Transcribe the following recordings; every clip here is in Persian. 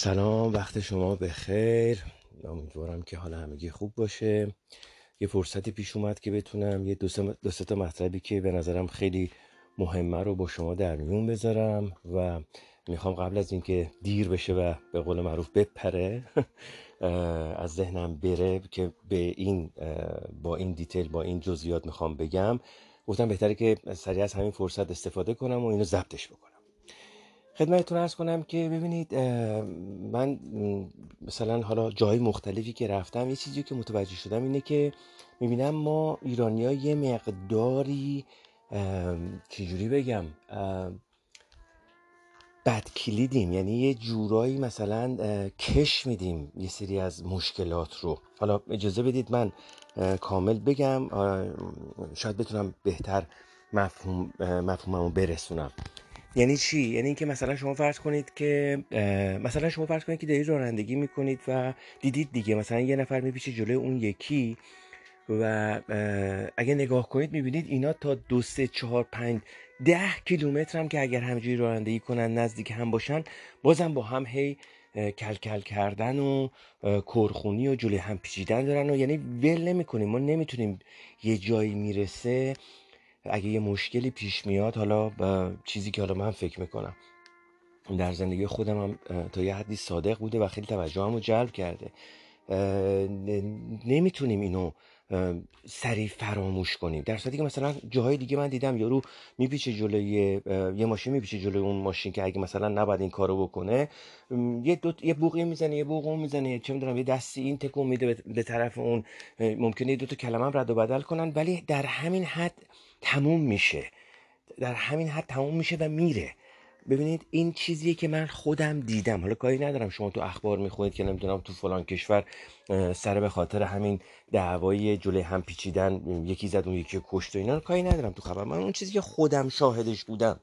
سلام وقت شما بخیر. امیدوارم که حال همگی خوب باشه. یه فرصتی پیش اومد که بتونم یه دو سه تا مطلبی که به نظرم خیلی مهمه رو با شما در میون بذارم و می‌خوام قبل از اینکه دیر بشه و به قول معروف بپره از ذهنم بره که به این با این دیتیل با این جزئیات می‌خوام بگم. گفتم بهتره که سریع از همین فرصت استفاده کنم و اینو ضبطش بکنم. خدمتتون ارز کنم که ببینید من مثلا حالا جای مختلفی که رفتم یه چیزی که متوجه شدم اینه که می‌بینم ما ایرانی ها یه مقداری چجوری بگم بد کلیدیم یعنی یه جورایی مثلا کش میدیم یه سری از مشکلات رو. حالا اجازه بدید من کامل بگم شاید بتونم بهتر مفهوم مفهوممو برسونم. یعنی چی؟ یعنی اینکه مثلا شما فرض کنید که مثلا شما فرض کنید که دارید رانندگی می‌کنید و دیدید دیگه مثلا یه نفر میپیچه جلوی اون یکی و اگه نگاه کنید می‌بینید اینا تا دو سه چهار پنج ده کیلومتر هم که اگر همجوری رانندگی کنن نزدیک هم باشن بازم با هم هی کل کل کردن و کرخونی و جلوی هم پیچیدن دارن و یعنی ول نمی‌کنیم. ما نمی‌تونیم یه جایی می‌رسه اگه یه مشکلی پیش میاد حالا چیزی که حالا من فکر می‌کنم. در زندگی خودم هم تا یه حدی صادق بوده و خیلی توجه رو جلب کرده. نمی‌تونیم اینو سریع فراموش کنیم. در صورتی که مثلا جاهای دیگه من دیدم یارو میپیچه جلوی یه ماشین میپیچه جلوی اون ماشین که اگه مثلا نباید این کارو بکنه یه دو یه بوقی می‌زنه یه بوق اون می‌زنه چه می‌دونم یه دستی این تکون میده به طرف اون. ممکنه دو تا کلمه رد و بدل کنن ولی در همین حد تموم میشه. در همین حد تموم میشه و میره. ببینید این چیزیه که من خودم دیدم. حالا کاری ندارم. شما تو اخبار می‌خونید که نمی‌دونم تو فلان کشور سر به خاطر همین دعوای جلوی هم پیچیدن یکی زد اون یکی کشت و اینا کاری ندارم تو خبر. من اون چیزی که خودم شاهدش بودم.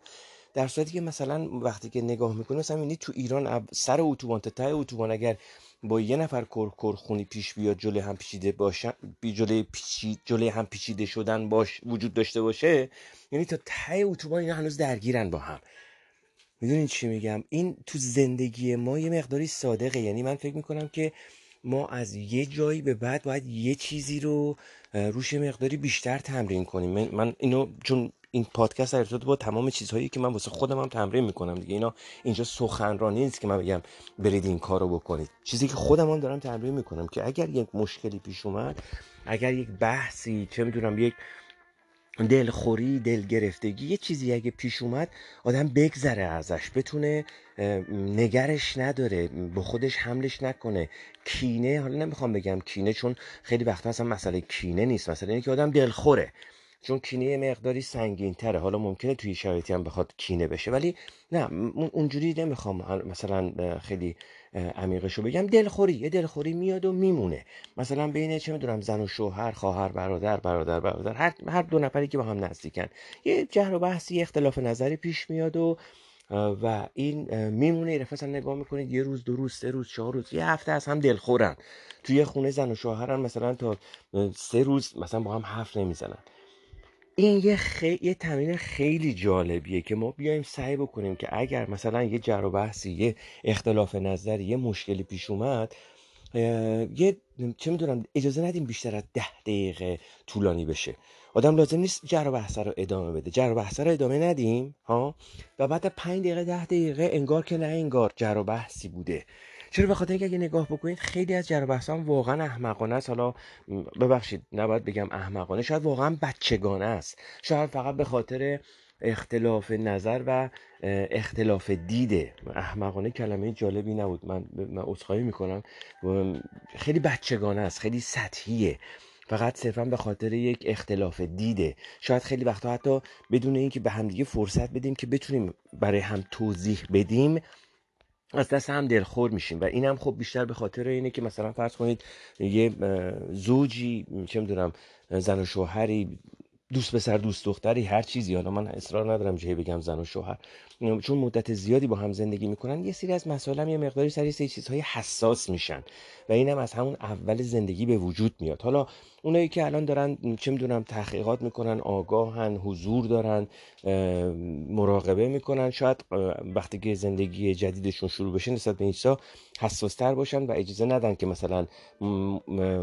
در صورتی که مثلا وقتی که نگاه می‌کنی مثلا تو ایران سر اتوبان تا ته اتوبان اگر با یه نفر کر خونی پیش بیاد جلوی هم پیچیده باشن جلوی پیچی جلوی هم پیچیده شدن باش وجود داشته باشه. یعنی تا ته اتوبان اینا هنوز درگیرن با هم. می‌دونین چی میگم؟ این تو زندگی ما یه مقداری صادقه. یعنی من فکر می‌کنم که ما از یه جایی به بعد باید یه چیزی رو روش مقداری بیشتر تمرین کنیم. من اینو چون این پادکست در ارتباط با تمام چیزهایی که من واسه خودم هم تمرین می‌کنم دیگه. اینا اینجا سخنرانی نیست که من بگم برید این کارو بکنید. چیزی که خودم هم دارم تمرین می‌کنم که اگر یک مشکلی پیش اومد اگر یک بحثی چه می‌دونم یک دلخوری دلگرفتگی یه چیزی اگه پیش اومد آدم بگذره ازش. بتونه نگرش نداره به خودش حملش نکنه. کینه حالا نمی‌خوام بگم کینه چون خیلی وقتا اصلا مسئله کینه نیست. مثلا اینه که آدم دلخوره. چون کینه مقداری سنگین تره حالا ممکنه توی شرایطی هم بخواد کینه بشه. ولی نه اونجوری نمی‌خوام مثلا خیلی عمیقشو بگم. دلخوری یه دلخوری میاد و میمونه. مثلا بین چه می‌دونم زن و شوهر خواهر برادر برادر برادر هر, هر دو نفری که با هم نزدیکن. یه جهر و بحثی اختلاف نظری پیش میاد و و این میمونه. یه مثلا نگاه می‌کنید یه روز دو روز سه روز چهار روز یه هفته از هم دلخورن. توی خونه زن و شوهرن مثلا تا سه روز مثلا با هم حرف نمی‌زنن. این یه, خی... یه تمرین خیلی جالبیه که ما بیایم سعی بکنیم که اگر مثلا یه جر و بحثی یه اختلاف نظری یه مشکلی پیش اومد یه چه می‌دونم اجازه ندیم بیشتر از ده دقیقه طولانی بشه. آدم لازم نیست جر و بحث رو ادامه بده. جر و بحث رو ادامه ندیم ها؟ و بعد پنج دقیقه ده دقیقه انگار که نه انگار جر و بحثی بوده. چرا به خاطر اینکه اگه نگاه بکنید خیلی از جر بحثان واقعا احمقانه است. حالا ببخشید نباید بگم احمقانه شاید واقعا بچگانه است. شاید فقط به خاطر اختلاف نظر و اختلاف دیده احمقانه کلمه جالبی نبود. من من عذرخواهی می‌کنم. خیلی بچگانه است خیلی سطحیه. فقط صرفا به خاطر یک اختلاف دیده شاید خیلی وقتا حتی بدون اینکه به همدیگه فرصت بدیم که بتونیم برای هم توضیح بدیم از دست هم دلخور میشیم و این هم خب بیشتر به خاطر اینه که مثلا فرض کنید یه زوجی چه می‌دونم زن و شوهری دوست پسر دوست دختری هر چیزی. حالا من اصرار ندارم جایی بگم زن و شوهر. چون مدت زیادی با هم زندگی می‌کنن یه سری از مسائل هم یه مقداری سری سری چیزهای حساس میشن و اینم از همون اول زندگی به وجود میاد. حالا اونایی که الان دارن چه می‌دونم تحقیقات می‌کنن آگاهن حضور دارن مراقبه می‌کنن شاید وقتی که زندگی جدیدشون شروع بشه نسبت به اینسا حساستر باشن و اجازه ندن که مثلا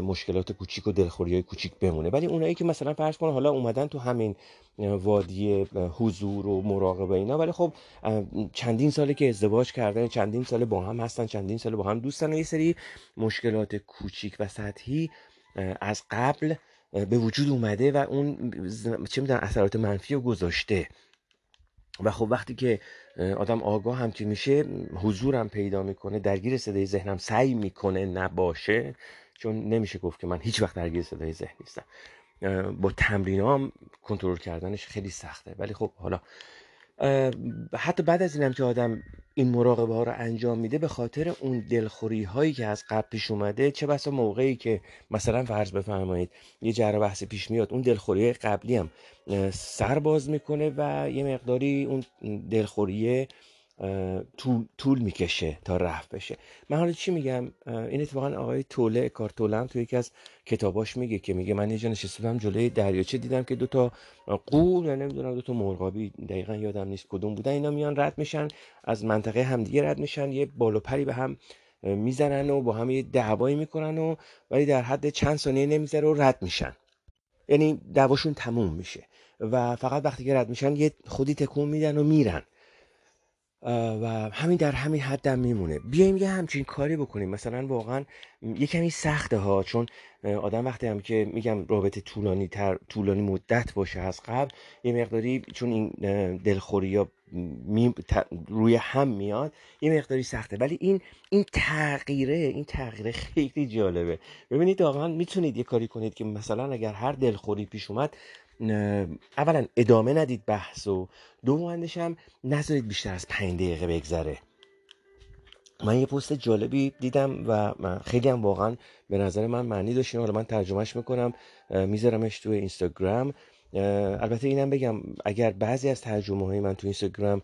مشکلات کوچیک و دلخوری های کوچیک بمونه. ولی اونایی که مثلا فرض کن حالا اومدن تو همین وادی حضور و مراقبه اینا. ولی خب چندین ساله که ازدواج کردن چندین ساله با هم هستن چندین ساله با هم دوستن یه سری مشکلات کوچیک و سطحی از قبل به وجود اومده و اون چه می‌دونم اثرات منفی رو گذاشته. و خب وقتی که آدم آگاه هم که میشه حضورم پیدا می‌کنه درگیر صدای ذهنم سعی می‌کنه نباشه چون نمیشه گفت که من هیچ وقت درگیر صدای ذهن نیستم. با تمرین هم کنترل کردنش خیلی سخته. ولی خب حالا حتی بعد از اینم که آدم این مراقبه ها رو انجام میده به خاطر اون دلخوری هایی که از قبل پیش اومده چه بسا موقعی که مثلا فرض بفرمایید یه جره بحث پیش میاد اون دلخوری قبلی هم سر باز می‌کنه و یه مقداری اون دلخوری طول, طول می‌کشه تا رفت بشه. من حالا چی میگم؟ این اتفاقا آقای توله کار توله هم توی یکی از کتاباش میگه که میگه من یه جا نشسته جلوی دریاچه دیدم که دوتا قول یا نمی‌دونم دوتا مرغابی دقیقا یادم نیست کدوم بودن اینا میان رد میشن از منطقه همدیگه رد میشن یه بالو پری به هم می‌زنن و با هم یه دعوایی می‌کنن و ولی در حد چند ثانیه نمی‌ذاره و رد میشن. یعنی دعواشون تموم میشه و فقط وقتی که رد میشن یه خودی تکون میدن و میرن. و همین در همین حدم میمونه. بیایم یه همچین کاری بکنیم. مثلا واقعا یه کمی سخته ها چون آدم وقتی هم که میگم رابطه طولانی تر طولانی مدت باشه از قبل یه مقداری چون این دلخوری ها روی هم میاد یه مقداری سخته. ولی این این تغییره این تغییره خیلی جالبه. ببینید واقعا می‌تونید یه کاری کنید که مثلا اگر هر دلخوری پیش اومد اولا ادامه ندید بحث و دومندش هم نذارید بیشتر از پنج دقیقه بگذره. من یه پست جالبی دیدم و خیلی هم واقعا به نظر من معنی داشت حالا من ترجمهش می‌کنم میذارمش توی اینستاگرام. البته اینم بگم اگر بعضی از ترجمه های من تو اینستاگرام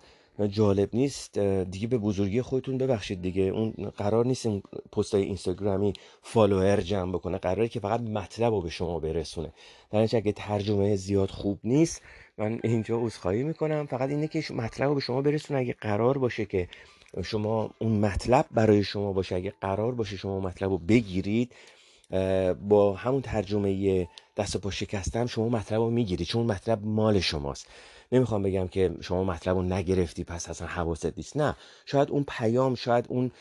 جالب نیست. دیگه به بزرگی خودتون ببخشید دیگه. اون قرار نیست این پست های اینستاگرامی follower جمع بکنه. قراره که فقط مطلب رو به شما برسونه. در اگه ترجمه زیاد خوب نیست من اینجا عذرخواهی می‌کنم. فقط اینه که مطلب رو به شما برسونه. اگه قرار باشه که شما اون مطلب برای شما باشه اگه قرار باشه شما مطلب رو بگیرید با همون ترجمه دست و پا شکستم شما مطلب رو می‌گیرید. چون مطلب مال شماست. نمی‌خوام بگم که شما مطلب رو نگرفتی پس اصلا حواست نیست. نه شاید اون پیام شاید اون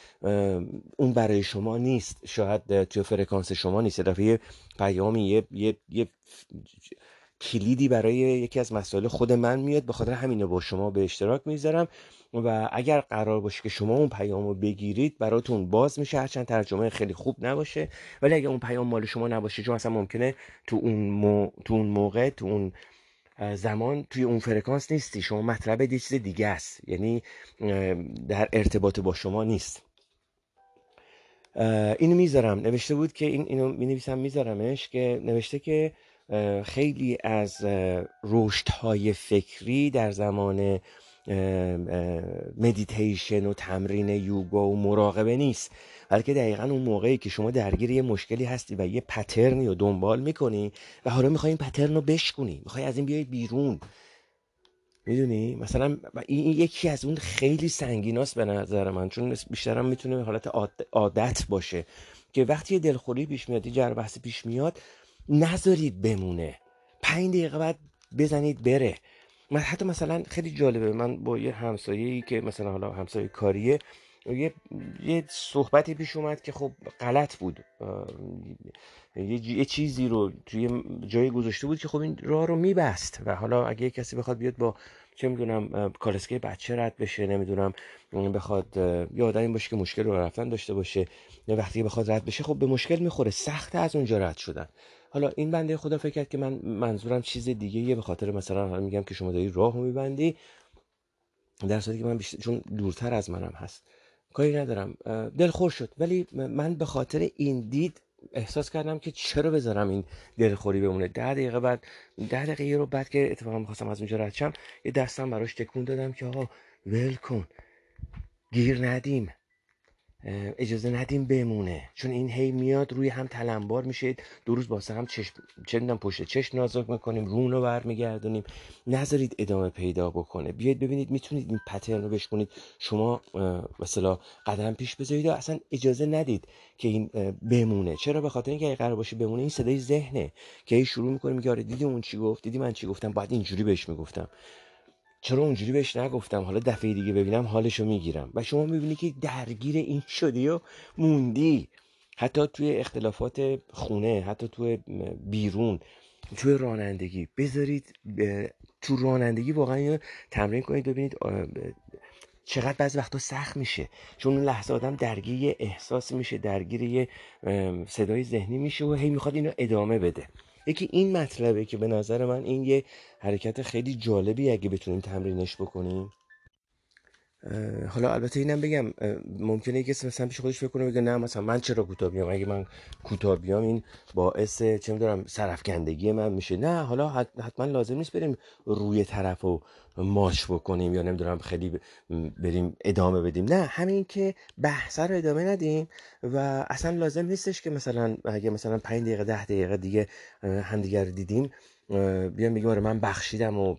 اون برای شما نیست. شاید توی فرکانس شما نیست. دفعه پیامی یه, یه, یه کلیدی برای یکی از مسائل خود من میاد. به خاطر همینو با شما به اشتراک می‌ذارم و اگر قرار باشه که شما اون پیام رو بگیرید براتون باز میشه. هرچند ترجمه خیلی خوب نباشه. ولی اگر اون پیام مال شما نباشه چون اصلا ممکنه تو اون, تو اون موقع تو اون زمان توی اون فرکانس نیستی شما مطلب یه چیز دیگه است. یعنی در ارتباط با شما نیست. اینو می‌ذارم. نوشته بود که این اینو می نویسم میذارمش که نوشته که خیلی از های فکری در زمان مدیتیشن و تمرین یوگا و مراقبه نیست. بلکه دقیقا اون موقعی که شما درگیر یه مشکلی هستی و یه پترنی رو دنبال می‌کنی و حالا می‌خوای این پترن رو بشکنی می‌خوای از این بیای بیرون. می‌دونی؟ مثلا این یکی از اون خیلی سنگیناست به نظر من چون بیشترم می‌تونه حالت عادت باشه که وقتی یه دلخوری پیش میاد یه بحث پیش میاد نذارید بمونه. پنج دقیقه بعد بزنید بره. من حتی مثلا خیلی جالبه من با یه همسایه که مثلا حالا همسایه کاریه یه, یه صحبتی پیش اومد که خب غلط بود. یه, چیزی رو توی جایی گذاشته بود که خب این راه رو میبست و حالا اگه کسی بخواد بیاد با چه می‌دونم کالسکه بچه رد بشه نمی‌دونم بخواد یه آدمی باشه که مشکل رو رفتن داشته باشه وقتی بخواد رد بشه خب به مشکل می‌خوره سخت از اونجا رد شدن. حالا این بنده خدا فکر کرد که من منظورم چیز دیگه یه به خاطر مثلا میگم که شما داری راه میبندی در صورتی که من بیشتر چون دورتر از منم هست. کاری ندارم. دلخور شد. ولی من به خاطر این دید احساس کردم که چرا بذارم این دلخوری بمونه. ده دقیقه بعد ده دقیقه رو بعد که اتفاقا می‌خواستم از اونجا رد شم یه دستم براش تکون دادم که آقا ول کن. گیر ندیم. اجازه ندیم بمونه. چون این هی میاد روی هم تلمبار میشه. دو روز باسه هم چشم چه پشت چشم نازک می‌کنیم رون رو برمیگردونیم. نذارید ادامه پیدا بکنه. بیاید ببینید می‌تونید این پترن رو بشکنید شما مثلا قدم پیش بذارید و اصلا اجازه ندید که این بمونه. چرا؟ به خاطر اینکه قرار باشه بمونه این صدای ذهنه. که هی شروع می‌کنه میگه آره دیدی اون چی گفت؟ دیدی من چی گفتم؟ بعد اینجوری بهش می‌گفتم. چرا اونجوری بهش نگفتم؟ حالا دفعه دیگه ببینم حالشو می‌گیرم. و شما می‌بینی که درگیر این شدی و موندی. حتی توی اختلافات خونه حتی توی بیرون توی رانندگی. بذارید تو رانندگی واقعا تمرین کنید ببینید چقدر بعض وقتا سخت میشه. چون اون لحظه آدم درگیر احساس میشه درگیر یه صدای ذهنی میشه و هی می‌خواد اینو ادامه بده. یکی این مطلبه که به نظر من این یه حرکت خیلی جالبی اگه بتونیم تمرینش بکنیم. حالا البته اینم بگم ممکنه کسی مثلا پیش خودش فکر کنه بگه نه مثلا من چرا کوتاه بیام؟ اگه من کوتاه بیام این باعث چه می‌دونم سرفکندگی من میشه. نه حالا حتما لازم نیست بریم روی طرف و ماش بکنیم یا نمی‌دونم خیلی بریم ادامه بدیم. نه همین که بحث رو ادامه ندیم و اصلا لازم نیستش که مثلا اگه مثلا 5 دقیقه ده دقیقه دیگه همدیگر دیدیم. بیان بگیم آره من بخشیدم و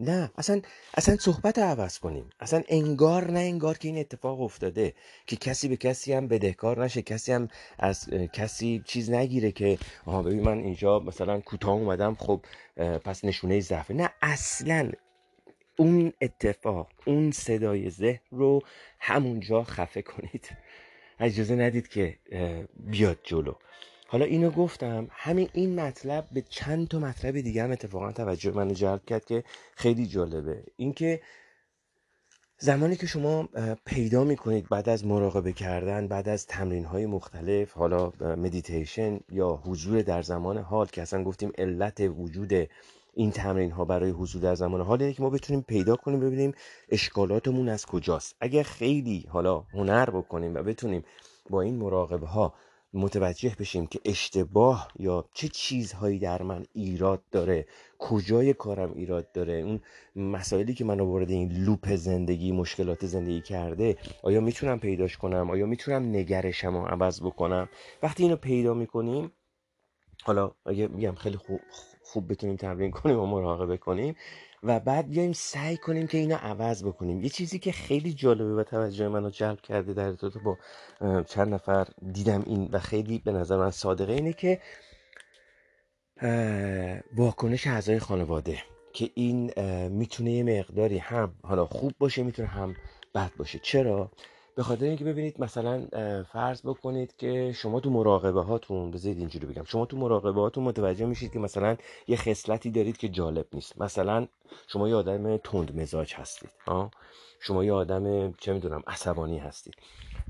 نه اصلا اصلا صحبت عوض کنیم. اصلا انگار نه انگار که این اتفاق افتاده که کسی به کسی هم بدهکار نشه کسی هم از کسی چیز نگیره که آها ببین من اینجا مثلا کوتاه اومدم خب پس نشونه ضعفه. نه اصلا اون اتفاق اون صدای ذهن رو همونجا خفه کنید. اجازه ندید که بیاد جلو. حالا اینو گفتم همین این مطلب به چند تا مطلب دیگه هم اتفاقا توجه منو جلب کرد که خیلی جالبه. اینکه زمانی که شما پیدا می‌کنید بعد از مراقبه کردن بعد از تمرین های مختلف حالا مدیتیشن یا حضور در زمان حال که اصلا گفتیم علت وجود این تمرین ها برای حضور در زمان حال که ما بتونیم پیدا کنیم ببینیم اشکالاتمون از کجاست. اگر خیلی حالا هنر بکنیم و بتونیم با این مراقبه ها متوجه بشیم که اشتباه یا چه چیزهایی در من ایراد داره کجای کارم ایراد داره اون مسائلی که من وارد این لوپ زندگی مشکلات زندگی کرده آیا می‌تونم پیداش کنم؟ آیا می‌تونم نگرشم رو عوض بکنم؟ وقتی اینو پیدا می‌کنیم حالا اگه میگم خیلی خوب, خوب بتونیم تمرین کنیم و مراقبه کنیم و بعد بیایم سعی کنیم که اینو عوض بکنیم. یه چیزی که خیلی جالبه و توجه منو جلب کرده در ارتباط با چند نفر دیدم این و خیلی به نظر من صادقه اینه که واکنش اعضای خانواده که این می‌تونه یه مقداری هم حالا خوب باشه می‌تونه هم بد باشه. چرا؟ به خاطر اینکه ببینید مثلا فرض بکنید که شما تو مراقبه هاتون بذارید اینجوری بگم شما تو مراقبه هاتون متوجه میشید که مثلا یه خصلتی دارید که جالب نیست. مثلا شما یه آدم تند مزاج هستید ها شما یه آدم چه می‌دونم عصبانی هستید.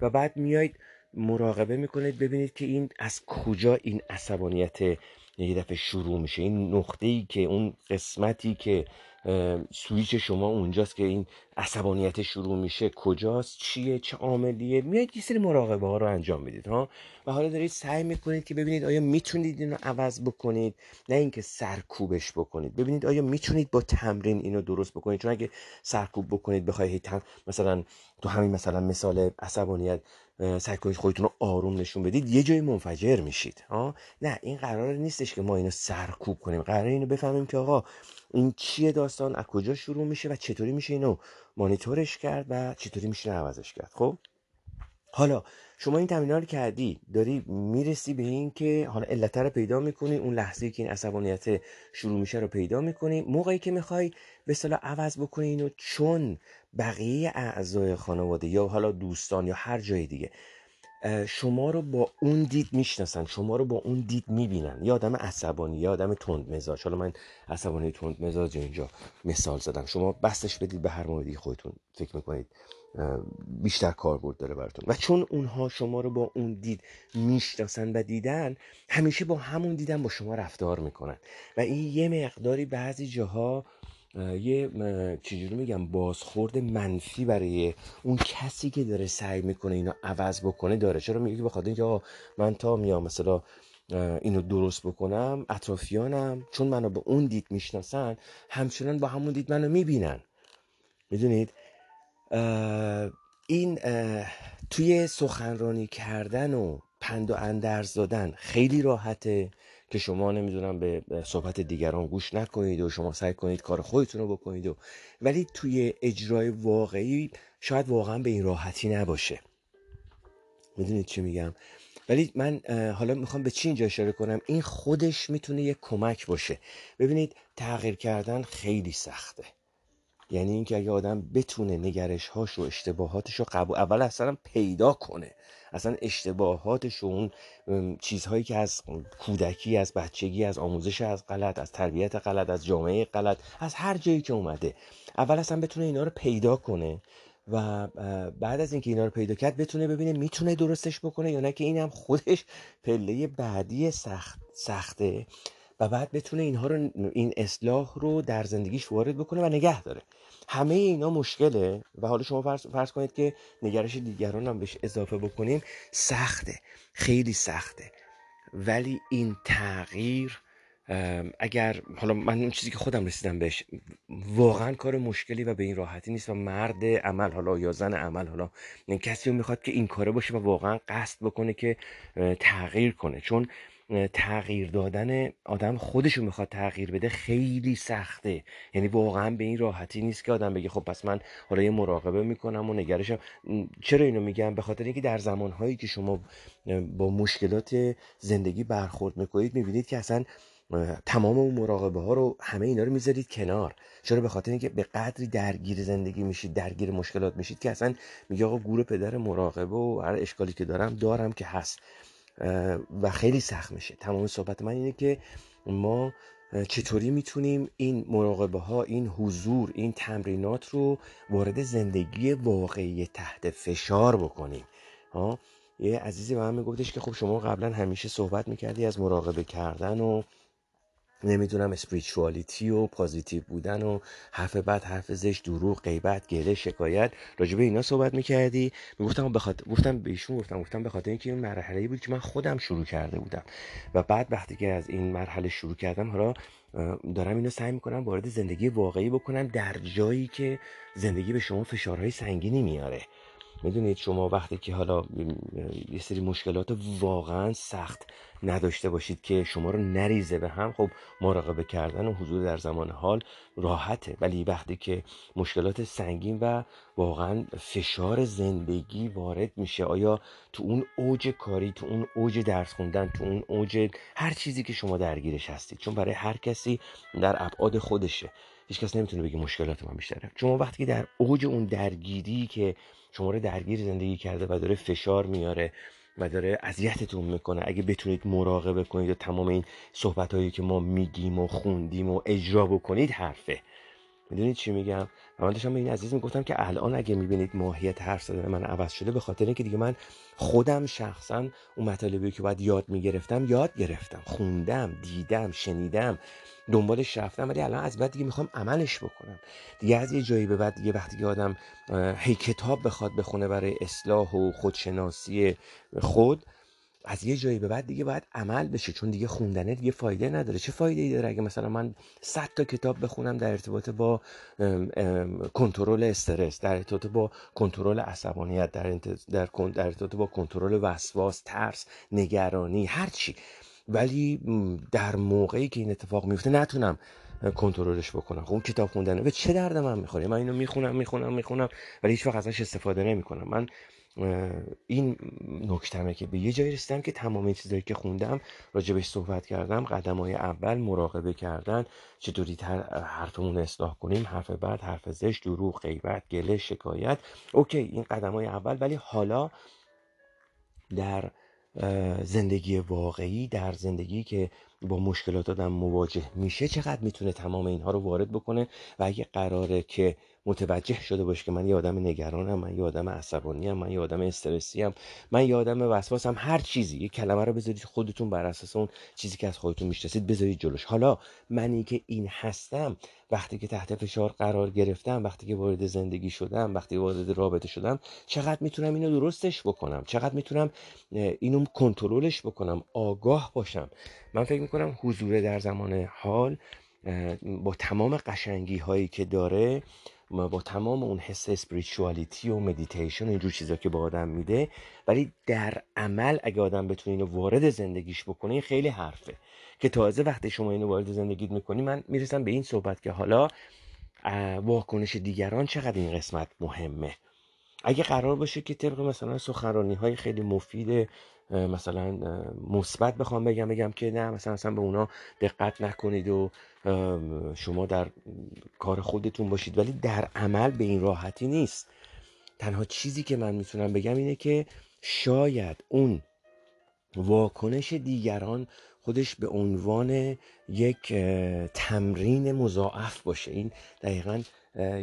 و بعد میایید مراقبه می‌کنید ببینید که این از کجا این عصبانیت یه دفعه شروع میشه. این نقطه ای که اون قسمتی که سویچ شما اونجاست که این عصبانیت شروع میشه. کجاست؟ چیه؟ چه عاملیه؟ میاد یه سری مراقبه ها رو انجام می‌دید ها؟ و حالا دارید سعی می‌کنید که ببینید آیا می‌تونید اینو عوض بکنید؟ نه اینکه سرکوبش بکنید. ببینید آیا می‌تونید با تمرین اینو درست بکنید؟ چون اگه سرکوب بکنید بخواید مثلا تو همین مثلا مثال عصبانیت سعی کنید خودتون رو آروم نشون بدید یه جای منفجر میشید. ها نه این قرار نیستش که ما اینو سرکوب کنیم. قرار اینو بفهمیم که آقا این چیه داستان؟ از کجا شروع میشه و چطوری میشه اینو مانیتورش کرد و چطوری میشه عوضش کرد؟ خب؟ حالا شما این تمرین رو کردی داری می‌رسی به این که حالا علت رو پیدا می‌کنی اون لحظه که این عصبانیت شروع میشه رو پیدا می‌کنی. موقعی که می‌خوای به صلاح عوض بکنی اینو چون بقیه اعضای خانواده یا حالا دوستان یا هر جای دیگه شما رو با اون دید می‌شناسن شما رو با اون دید می‌بینن. یا آدم عصبانی یا آدم تند مزاج. حالا من عصبانی تند مزاج اینجا مثال زدم. شما بستش بدید به هر موردی خودتون. فکر می‌کنید بیشتر کاربرد داره براتون. و چون اونها شما رو با اون دید می‌شناسن و دیدن همیشه با همون دیدن با شما رفتار می‌کنن. و این یه مقداری بعضی جاها یه چجوری میگم بازخورد منفی برای اون کسی که داره سعی می‌کنه اینو عوض بکنه. داره. چرا میگه بخاطر اینکه من تا میام مثلا اینو درست بکنم اطرافیانم چون منو به اون دید می‌شناسن همچنان با همون دید منو می‌بینن. می‌دونید؟ این توی سخنرانی کردن و پند و اندرز دادن خیلی راحته. که شما نمی‌دونم به صحبت دیگران گوش نکنید و شما سعی کنید کار خودتون رو بکنید و ولی توی اجرای واقعی شاید واقعا به این راحتی نباشه. می‌دونید چی میگم؟ ولی من حالا می‌خوام به چی اینجا اشاره کنم؟ این خودش می‌تونه یک کمک باشه. ببینید تغییر کردن خیلی سخته. یعنی اینکه اگه آدم بتونه نگرش هاش و اشتباهاتش رو قبول اول اصلا پیدا کنه. اصلا اشتباهاتش و اون چیزهایی که از کودکی از بچگی از آموزش از غلط از تربیت غلط از جامعه غلط از هر جایی که اومده اول اصلا بتونه اینا رو پیدا کنه و بعد از اینکه اینا رو پیدا کرد بتونه ببینه می‌تونه درستش بکنه یا نه که این هم خودش پله بعدی سخت سخته. و بعد بتونه اینها رو این اصلاح رو در زندگیش وارد بکنه و نگه داره. همه اینا مشکله و حالا شما فرض, فرض کنید که نگرش دیگران هم بهش اضافه بکنیم سخته خیلی سخته. ولی این تغییر اگر حالا من اون چیزی که خودم رسیدم بهش واقعا کار مشکلی و به این راحتی نیست و مرد عمل حالا یا زن عمل حالا کسی رو می‌خواد که این کاره باشه و واقعا قصد بکنه که تغییر کنه. چون تغییر دادن آدم خودشو می‌خواد تغییر بده خیلی سخته. یعنی واقعا به این راحتی نیست که آدم بگه خب پس من حالا یه مراقبه می‌کنم و نگرشم. چرا اینو میگم؟ به خاطر اینکه در زمانهایی که شما با مشکلات زندگی برخورد می‌کنید می‌بینید که اصلا تمام اون مراقبه ها رو همه اینا رو می‌ذارید کنار. چرا؟ به خاطر اینکه به قدری درگیر زندگی میشید درگیر مشکلات میشید که اصلا میگه آقا گور پدر مراقبه و هر اشکالی که دارم دارم که هست. و خیلی سخت میشه. تمام صحبت من اینه که ما چطوری می‌تونیم این مراقبه ها این حضور این تمرینات رو وارد زندگی واقعی تحت فشار بکنیم. ها؟ یه عزیزی به من میگفتش که خب شما قبلا همیشه صحبت می‌کردی از مراقبه کردن و نمی‌دونم اسپریچوالیتی و پازیتیو بودن و حرف بعد حرف زش دروغ غیبت گله شکایت. راجع به اینا صحبت می‌کردی. می‌گفتم بخاطر گفتم به ایشون گفتم گفتم به خاطر اینکه این مرحله بود که من خودم شروع کرده بودم. و بعد وقتی که از این مرحله شروع کردم حالا دارم اینو سعی می‌کنم وارد زندگی واقعی بکنم در جایی که زندگی به شما فشارهای سنگینی میاره. می‌دونید شما وقتی که حالا یه سری مشکلات واقعا سخت نداشته باشید که شما رو نریزه به هم خب مراقبه کردن و حضور در زمان حال راحته. ولی وقتی که مشکلات سنگین و واقعا فشار زندگی وارد میشه آیا تو اون اوج کاری تو اون اوج درس خوندن تو اون اوج هر چیزی که شما درگیرش هستید چون برای هر کسی در ابعاد خودشه هیچ کس نمی‌تونه بگه مشکلات من بیشتره. شما وقتی که در اوج اون درگیری که شما رو درگیر زندگی کرده و داره فشار میاره و داره اذیتتون می‌کنه. اگه بتونید مراقبه کنید و تمام این صحبت هایی که ما میگیم و خوندیم و اجرا بکنید حرفه. می‌دونید چی میگم؟ و من داشتم به این عزیز می‌گفتم که الان اگه می‌بینید ماهیت حرف زدن من عوض شده به خاطر اینکه دیگه من خودم شخصا اون مطالبی که باید یاد می‌گرفتم یاد گرفتم. خوندم دیدم شنیدم دنبالش رفتم ولی الان از بعد دیگه می‌خوام عملش بکنم. دیگه از یه جایی به بعد دیگه وقتی که آدم هی کتاب بخواد بخونه برای اصلاح و خودشناسی خود از یه جایی به بعد دیگه باید عمل بشه چون دیگه خوندنه دیگه فایده نداره. چه فایده ای داره اگه مثلا من 100 تا کتاب بخونم در ارتباط با کنترل استرس در ارتباط با کنترل عصبانیت در, در, در ارتباط با کنترل وسواس ترس نگرانی هر چی. ولی در موقعی که این اتفاق میفته نتونم کنترلش بکنم. خب اون کتاب خوندن به چه درد من می‌خوره؟ من اینو می‌خونم می‌خونم می‌خونم ولی هیچ وقت ازش استفاده نمی‌کنم. من این نکتمه که به یه جایی رسیدم که تمام این چیزایی که خوندم راجبش صحبت کردم قدم های اول مراقبه کردن چطوری حرفمون اصلاح کنیم حرف بعد حرف زشت دروغ غیبت گله شکایت. اوکی این قدم های اول. ولی حالا در زندگی واقعی در زندگی که با مشکلات آدم مواجه میشه چقدر می‌تونه تمام اینها رو وارد بکنه؟ و اگه قراره که متوجه شده باش که من یه آدم نگرانم من یه آدم عصبانیم من یه آدم استرسی ام من یه آدم وسواسم هر چیزی. یه کلمه رو بذارید خودتون بر اساس اون چیزی که از خودتون می‌شناسید بذارید جلوش. حالا منی که این هستم وقتی که تحت فشار قرار گرفتم وقتی که وارد زندگی شدم وقتی وارد رابطه شدم چقدر می‌تونم اینو درستش بکنم؟ چقدر می‌تونم اینو کنترلش بکنم؟ آگاه باشم. من فکر می‌کنم حضور در زمان حال با تمام قشنگی هایی که داره با تمام اون حس spirituality و مدیتیشن و اینجور چیزا که به آدم میده ولی در عمل اگه آدم بتونه اینو وارد زندگیش بکنه خیلی حرفه. که تازه وقتی شما اینو وارد زندگیت می‌کنی من می‌رسم به این صحبت که حالا واکنش دیگران چقدر این قسمت مهمه. اگه قرار باشه که طبق مثلا سخنرانی های خیلی مفید مثلا مثبت بخوام بگم بگم که نه مثلا مثلا به اونا دقت نکنید و شما در کار خودتون باشید ولی در عمل به این راحتی نیست. تنها چیزی که من می‌تونم بگم اینه که شاید اون واکنش دیگران خودش به عنوان یک تمرین مضاعف باشه. این دقیقا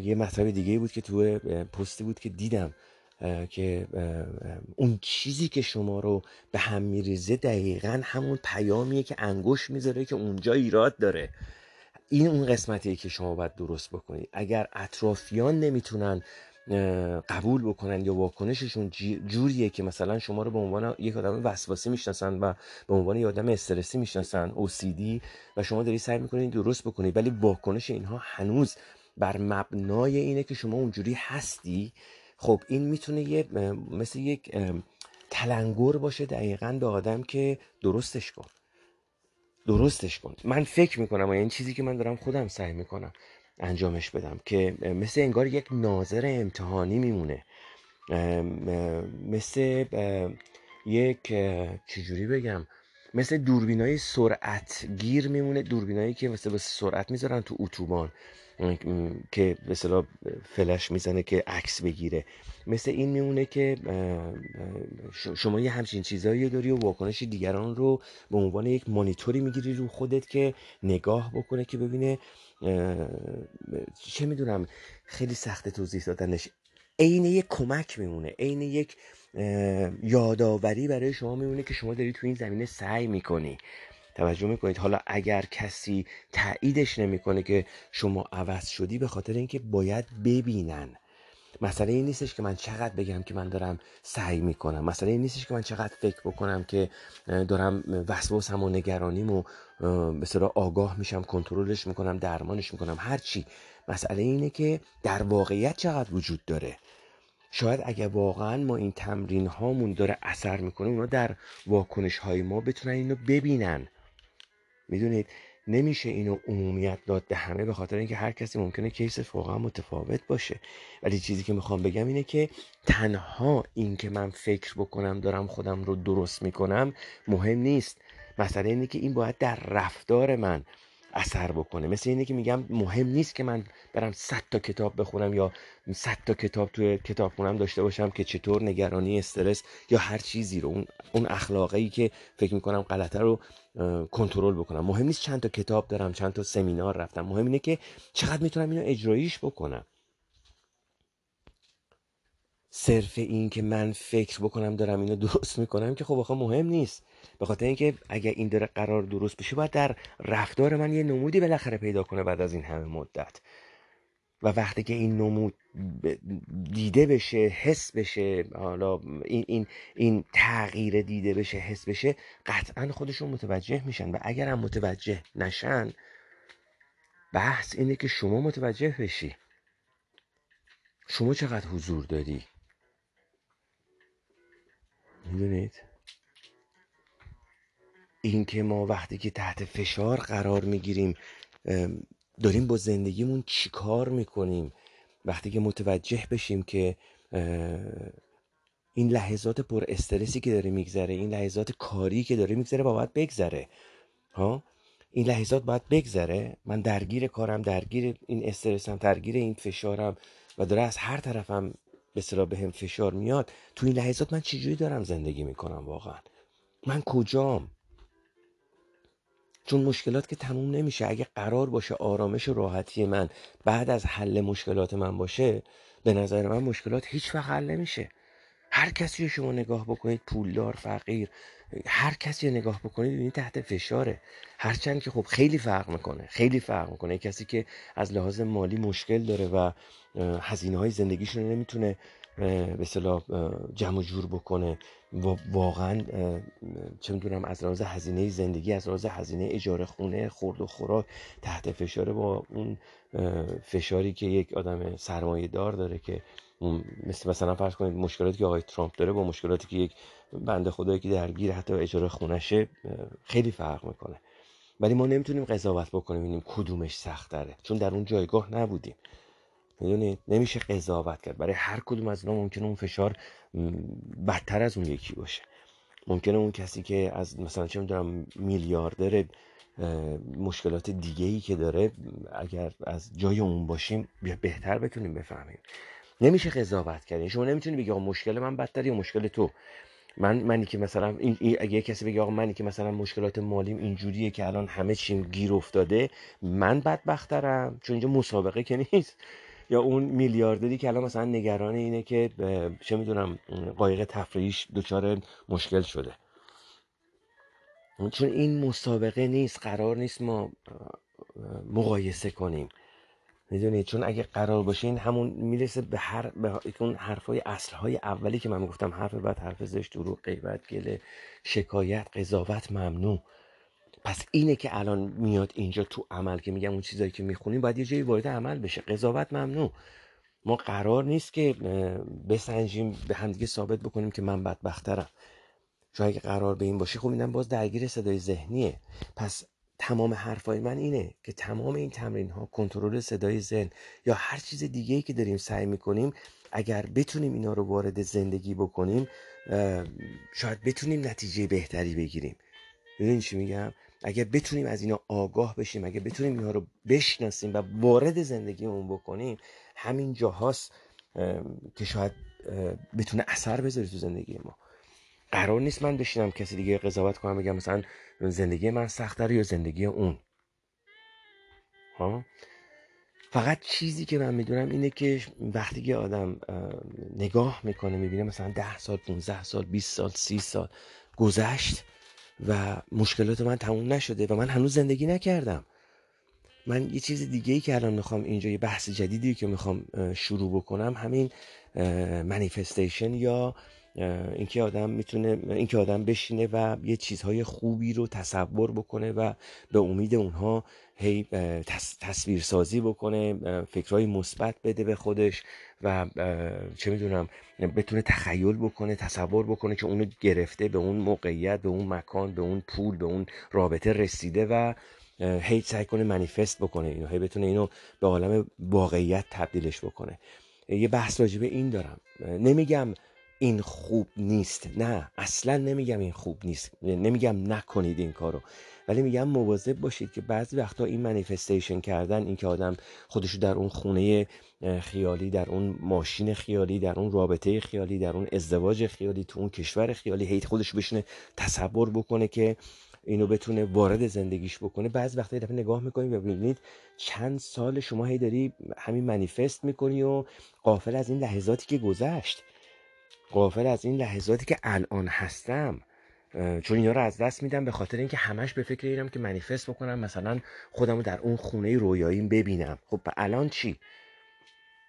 یه مطلب دیگه بود که تو پستی بود که دیدم که اون چیزی که شما رو به هم میریزه دقیقا همون پیامیه که انگوش می‌ذاره که اونجا ایراد داره. این اون قسمتیه که شما باید درست بکنید اگر اطرافیان نمی‌تونن قبول بکنن یا واکنششون جوریه که مثلا شما رو به عنوان یک آدم وسواسی می‌شناسن و به عنوان یک آدم استرسی می‌شناسن OCD و شما داری سعی می‌کنید درست بکنید ولی واکنش اینها هنوز بر مبنای اینه که شما اونجوری هستی خب این می‌تونه یه مثل یک تلنگر باشه دقیقا به آدم که درستش کن. درستش کن من فکر می‌کنم و این چیزی که من دارم خودم سعی می‌کنم انجامش بدم که مثل انگار یک ناظر امتحانی میمونه. مثل یک چجوری بگم؟ مثل دوربینای سرعت گیر میمونه. دوربینایی که مثل سرعت می‌ذارن تو اتوبان. که به فلش می‌زنه که عکس بگیره. مثل این میمونه که شما یه همچین چیزایی داری و واکنش دیگران رو به عنوان یک مانیتوری می‌گیری رو خودت که نگاه بکنه که ببینه چه می‌دونم خیلی سخت توضیح دادنش. عین یک کمک میمونه عین یک یادآوری برای شما میمونه که شما داری تو این زمینه سعی می‌کنی. توجه می‌کنید. حالا اگر کسی تاییدش نمی‌کنه که شما عوض شدی به خاطر اینکه باید ببینن. مسئله این نیستش که من چقدر بگم که من دارم سعی می‌کنم. مسئله این نیستش که من چقدر فکر بکنم که دارم وسواسم و نگرانیم و به آگاه میشم کنترلش می‌کنم درمانش می‌کنم هر چی. مسئله اینه که در واقعیت چقدر وجود داره. شاید اگر واقعا ما این تمرین هامون داره اثر می‌کنه اونا در واکنش های ما بتونن اینو ببینن. می‌دونید نمیشه اینو عمومیت داد به همه به خاطر اینکه هر کسی ممکنه کیس واقعا متفاوت باشه. ولی چیزی که می‌خوام بگم اینه که تنها این که من فکر بکنم دارم خودم رو درست می‌کنم مهم نیست. مسئله اینه که این باید در رفتار من اثر بکنه. مثل اینه که میگم مهم نیست که من برم صد تا کتاب بخونم یا صد تا کتاب توی کتاب خونم داشته باشم که چطور نگرانی استرس یا هر چیزی رو اون اون اخلاقی که فکر می‌کنم غلطه رو کنترل بکنم. مهم نیست چند تا کتاب دارم چند تا سمینار رفتم. مهم اینه که چقدر می‌تونم اینو اجراییش بکنم. صرف این که من فکر بکنم دارم اینو درست می‌کنم که خب آخه مهم نیست. به خاطر اینکه اگر این داره قرار درست بشه باید در رفتار من یه نمودی بالاخره پیدا کنه بعد از این همه مدت. و وقتی که این نمود دیده بشه حس بشه حالا این, این, این تغییر دیده بشه حس بشه قطعا خودشون متوجه میشن. و اگر هم متوجه نشن بحث اینه که شما متوجه بشی. شما چقدر حضور داری؟ می‌دونید؟ این که ما وقتی که تحت فشار قرار می‌گیریم داریم با زندگیمون چیکار می‌کنیم؟ وقتی که متوجه بشیم که این لحظات پر استرسی که داره میگذره این لحظات کاری که داره میگذره باید بگذره ها؟ این لحظات باید بگذره. من درگیر کارم درگیر این استرسم درگیر این فشارم و داره از هر طرفم به صلاح به هم فشار میاد. تو این لحظات من چجوری دارم زندگی می‌کنم واقعا؟ من کجام؟ چون مشکلات که تموم نمیشه اگه قرار باشه آرامش و راحتی من بعد از حل مشکلات من باشه به نظر من مشکلات هیچ وقت حل نمیشه. هر کسی رو شما نگاه بکنید پولدار فقیر هر کسی رو نگاه بکنید ببینید تحت فشاره. هرچند که خب خیلی فرق می‌کنه خیلی فرق می‌کنه. کسی که از لحاظ مالی مشکل داره و هزینه های زندگیشون نمی‌تونه به صلاح جمع جور بکنه. و واقعا چه می‌دونم از لحاظ هزینه زندگی از لحاظ هزینه اجاره خونه خورد و خوراک تحت فشاره با اون فشاری که یک آدم سرمایه دار داره که مثل مثلا فرض کنید مشکلاتی که آقای ترامپ داره با مشکلاتی که یک بنده خدایی که درگیر حتی اجاره خونشه خیلی فرق می‌کنه. ولی ما نمی‌تونیم قضاوت بکنیم ببینیم کدومش سخت داره چون در اون جایگاه نبودیم. می‌دونید نمیشه قضاوت کرد. برای هر کدوم از اینا ممکنه اون فشار بدتر از اون یکی باشه. ممکنه اون کسی که از مثلا چه می‌دونم میلیاردر مشکلات دیگه ای که داره اگر از جای اون باشیم بهتر بتونیم بفهمیم. نمیشه قضاوت کرد. یعنی شما نمی‌تونی بگی آقا مشکل من بدتر یا مشکل تو. من منی که مثلا این اگه کسی بگه آقا منی که مثلا مشکلات مالیم اینجوریه که الان همه چیم گیر افتاده من بدبخترم. چون اینجا مسابقه که نیست. یا اون میلیاردری که الان مثلا نگران اینه که چه می‌دونم قایق تفریحیش دچار مشکل شده. چون این مسابقه نیست قرار نیست ما مقایسه کنیم. می‌دونید چون اگه قرار باشه این همون می‌رسه به هر به اون حرفای اصلهای اولی که من گفتم حرف بعد حرف زشت دروغ غیبت گله شکایت قضاوت ممنوع. پس اینه که الان میاد اینجا تو عمل که میگم اون چیزایی که می‌خونیم باید یه جایی وارد عمل بشه. قضاوت ممنوع. ما قرار نیست که بسنجیم به همدیگه ثابت بکنیم که من بدبخترم. چون اگه قرار به این باشه خب اینم باز درگیر صدای ذهنیه. پس تمام حرفای من اینه که تمام این تمرین ها کنترل صدای ذهن یا هر چیز دیگه ای که داریم سعی می‌کنیم اگر بتونیم اینا رو وارد زندگی بکنیم شاید بتونیم نتیجه بهتری بگیریم. ببین چی میگم؟ اگر بتونیم از اینا آگاه بشیم اگر بتونیم اینا رو بشناسیم و وارد زندگیمون بکنیم همین جاهاست که شاید بتونه اثر بذاره تو زندگی ما. قرار نیست من بشینم کسی دیگه قضاوت کنم بگم مثلا زندگی من سختره یا زندگی اون. ها فقط چیزی که من می‌دونم اینه که وقتی که آدم نگاه می‌کنه می‌بینه مثلا ده سال 15 سال 20 سال 30 سال گذشت و مشکلات من تموم نشده و من هنوز زندگی نکردم. من یه چیز دیگه ای که الان می‌خوام اینجا یه بحث جدیدی که می‌خوام شروع بکنم همین منیفستیشن یا اینکه آدم می‌تونه اینکه آدم بشینه و یه چیزهای خوبی رو تصور بکنه و به امید اونها هی تصویر سازی بکنه فکرهای مثبت بده به خودش و چه می‌دونم بتونه تخیل بکنه تصور بکنه که اونو گرفته به اون موقعیت به اون مکان به اون پول به اون رابطه رسیده و هی سعی کنه منیفست بکنه اینو هی بتونه اینو به عالم واقعیت تبدیلش بکنه. یه بحث راجبه این دارم. نمیگم این خوب نیست. نه اصلا نمیگم این خوب نیست. نمیگم نکنید این کارو. ولی میگم مواظب باشید که بعضی وقتا این منیفستیشن کردن این که آدم خودشو در اون خونه خیالی در اون ماشین خیالی در اون رابطه خیالی در اون ازدواج خیالی تو اون کشور خیالی هیت خودش بشینه تصور بکنه که اینو بتونه وارد زندگیش بکنه. بعض وقتا یه نگاه می‌کنید و ببینید چند سال شما هی داری همین منیفست می‌کنی و قافل از این لحظاتی که گذشت. قافل از این لحظاتی که الان هستم چون اینا رو از دست میدم به خاطر اینکه همش به فکر اینم که منیفست بکنم مثلا خودم رو در اون خونه رویاییم ببینم. خب الان چی؟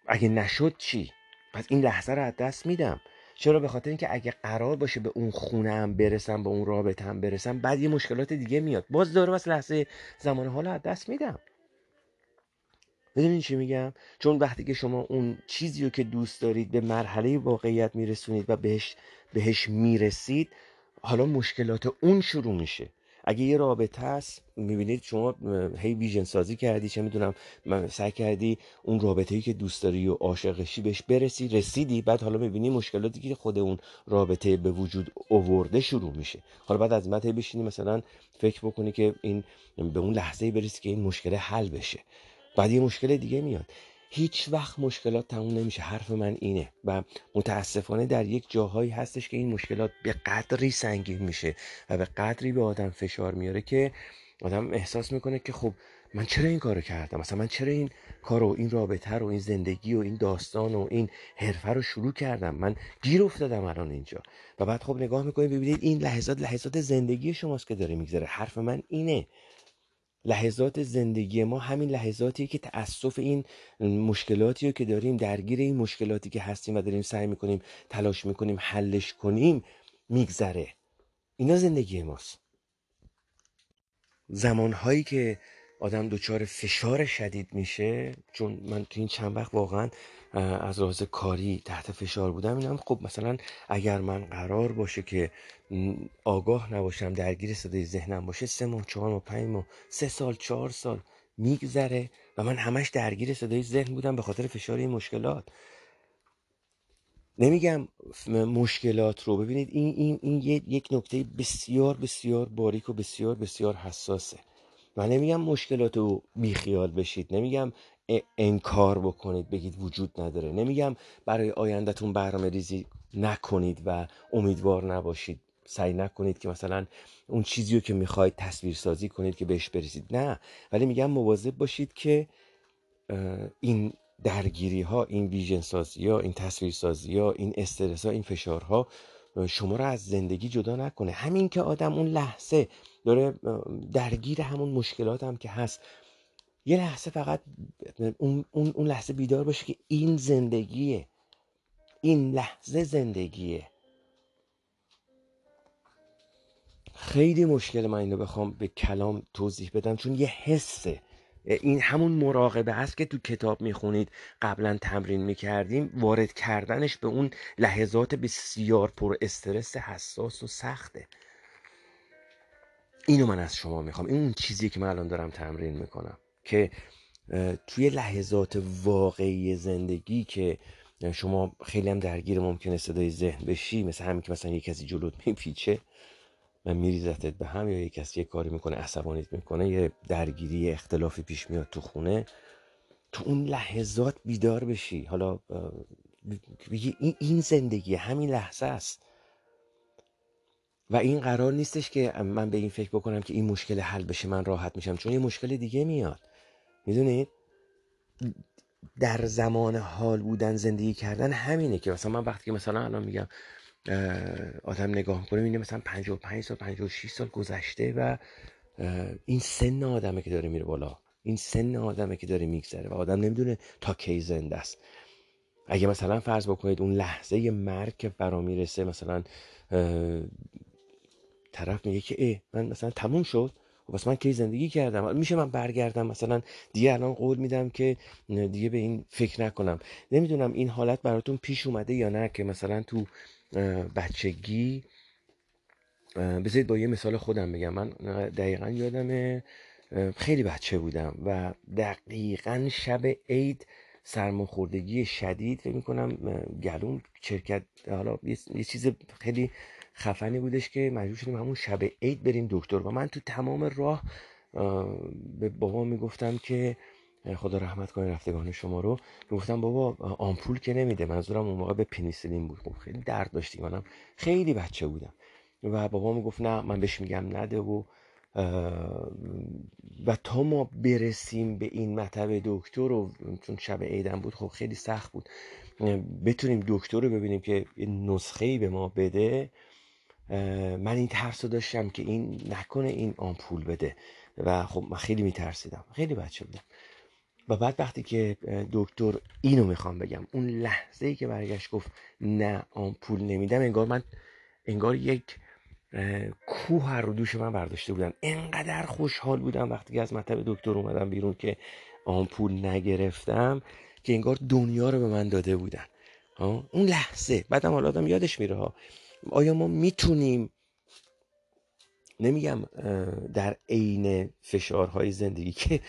اگه نشد چی؟ پس این لحظه رو از دست میدم. چرا؟ به خاطر اینکه اگه قرار باشه به اون خونه هم برسم به اون رابطه هم برسم بعد یه مشکلات دیگه میاد. باز داره واسه لحظه زمان حالا از دست میدم. می‌دونین چی میگم؟ چون وقتی که شما اون چیزی رو که دوست دارید به مرحله واقعیت میرسونید و بهش بهش می‌رسید حالا مشکلات اون شروع میشه. اگه یه رابطه است می‌بینید شما هی ویژن سازی کردی چه می‌دونم سعی کردی اون رابطه ای که دوست داری و عاشقشی بهش برسی رسیدی بعد حالا می‌بینی مشکلاتی که خود اون رابطه به وجود اوورده شروع میشه. حالا بعد از مت بشینی مثلا فکر بکنی که این به اون لحظه برسی که این مشکل حل بشه. بعد یه مشکل دیگه میاد. هیچ وقت مشکلات تموم نمیشه. حرف من اینه و متاسفانه در یک جاهایی هستش که این مشکلات به قدری سنگین میشه و به قدری به آدم فشار میاره که آدم احساس می‌کنه که خب من چرا این کارو کردم؟ مثلا من چرا این کارو این رابطه رو این زندگی و این داستان و این حرفه رو شروع کردم؟ من گیر افتادم الان اینجا. و بعد خب نگاه می‌کنید ببینید این لحظات لحظات زندگی شماست که داره میگذره. حرف من اینه. لحظات زندگی ما همین لحظاتیه که تأسف این مشکلاتی رو که داریم درگیر این مشکلاتی که هستیم و داریم سعی می‌کنیم تلاش می‌کنیم حلش کنیم میگذره. اینا زندگی ماست. زمانهایی که آدم دچار فشار شدید میشه چون من تو این چند وقت واقعا از راز کاری تحت فشار بودم. اینم خب مثلا اگر من قرار باشه که آگاه نباشم درگیر صدای ذهنم باشه سه ماه چهار ماه پنج ماه سه سال چهار سال میگذره و من همش درگیر صدای ذهن بودم به خاطر فشار این مشکلات. نمیگم مشکلات رو. ببینید این این این یک نکته بسیار بسیار باریک و بسیار بسیار حساسه. من نمیگم مشکلات رو بیخیال بشید. نمیگم انکار بکنید بگید وجود نداره. نمیگم برای آیندهتون برنامه ریزی نکنید و امیدوار نباشید. سعی نکنید که مثلا اون چیزی رو که می‌خواید تصویر سازی کنید که بهش برسید. نه ولی میگم مواظب باشید که این درگیری ها این ویژن سازی ها این تصویر سازی ها این استرس ها این فشارها شما رو از زندگی جدا نکنه. همین که آدم اون لحظه داره درگیر همون مشکلات هم که هست یه لحظه فقط اون, اون, اون لحظه بیدار باشه که این زندگیه. این لحظه زندگیه. خیلی مشکل من اینو بخوام به کلام توضیح بدم چون یه حسه. این همون مراقبه هست که تو کتاب می‌خونید. قبلا تمرین می‌کردیم. وارد کردنش به اون لحظات بسیار پر استرس حساس و سخته. اینو من از شما می‌خوام. این اون چیزی که من الان دارم تمرین می‌کنم. که توی لحظات واقعی زندگی که شما خیلی هم درگیر ممکنه صدای ذهن بشی مثل همین که مثلا یه کسی جلوت میپیچه و میریزتت به هم یا یه کسی یه کاری می‌کنه عصبانیت می‌کنه یه درگیری اختلافی پیش میاد تو خونه تو اون لحظات بیدار بشی. حالا این زندگی همین لحظه است. و این قرار نیستش که من به این فکر بکنم که این مشکل حل بشه من راحت میشم چون یه مشکل دیگه میاد. می‌دونید در زمان حال بودن زندگی کردن همینه که مثلا من وقتی که مثلا الان میگم آدم نگاه می‌کنه می‌بینه مثلا 55 سال 56 سال گذشته و این سن آدمه که داره میره بالا. این سن آدمه که داره میگذره و آدم نمی‌دونه تا کی زنده است. اگه مثلا فرض بکنید اون لحظه مرگ که فرا می‌رسه مثلا طرف میگه که ای من مثلا تموم شد. و بس من کی زندگی کردم. میشه من برگردم مثلا دیگه الان قول میدم که دیگه به این فکر نکنم. نمی‌دونم این حالت براتون پیش اومده یا نه که مثلا تو بچگی بذارید با یه مثال خودم بگم. من دقیقا یادم خیلی بچه بودم و دقیقا شب عید سرماخوردگی شدید فکر می‌کنم گلوم چرکت حالا یه چیز خیلی خفنی بودش که مجبور شدیم همون شب عید بریم دکتر. و من تو تمام راه به بابا می‌گفتم که خدا رحمت کنه رفتگان شما رو. گفتم بابا آمپول که نمیده. منظورم اون موقع به پنیسیلین بود. خب خیلی درد داشتیم منم خیلی بچه بودم. و بابا می‌گفت نه من بهش میگم نده و و تا ما برسیم به این مطب دکتر رو چون شب عیدم بود خب خیلی سخت بود. بتونیم دکتر رو ببینیم که نسخه ای به ما بده. من این ترس رو داشتم که این نکنه این آمپول بده. و خب من خیلی میترسیدم. خیلی بچه بودم و بعد وقتی که دکتر اینو می‌خوام بگم اون لحظه ای که برگشت گفت نه آمپول نمیدم انگار من انگار یک کوه رو دوش من برداشته بودن انقدر خوشحال بودم وقتی که از مطب دکتر اومدم بیرون که آمپول نگرفتم که انگار دنیا رو به من داده بودن. اون لحظه. بعدم حالا آدم یادش میره ها. آیا ما می‌تونیم نمیگم در عین فشارهای زندگی که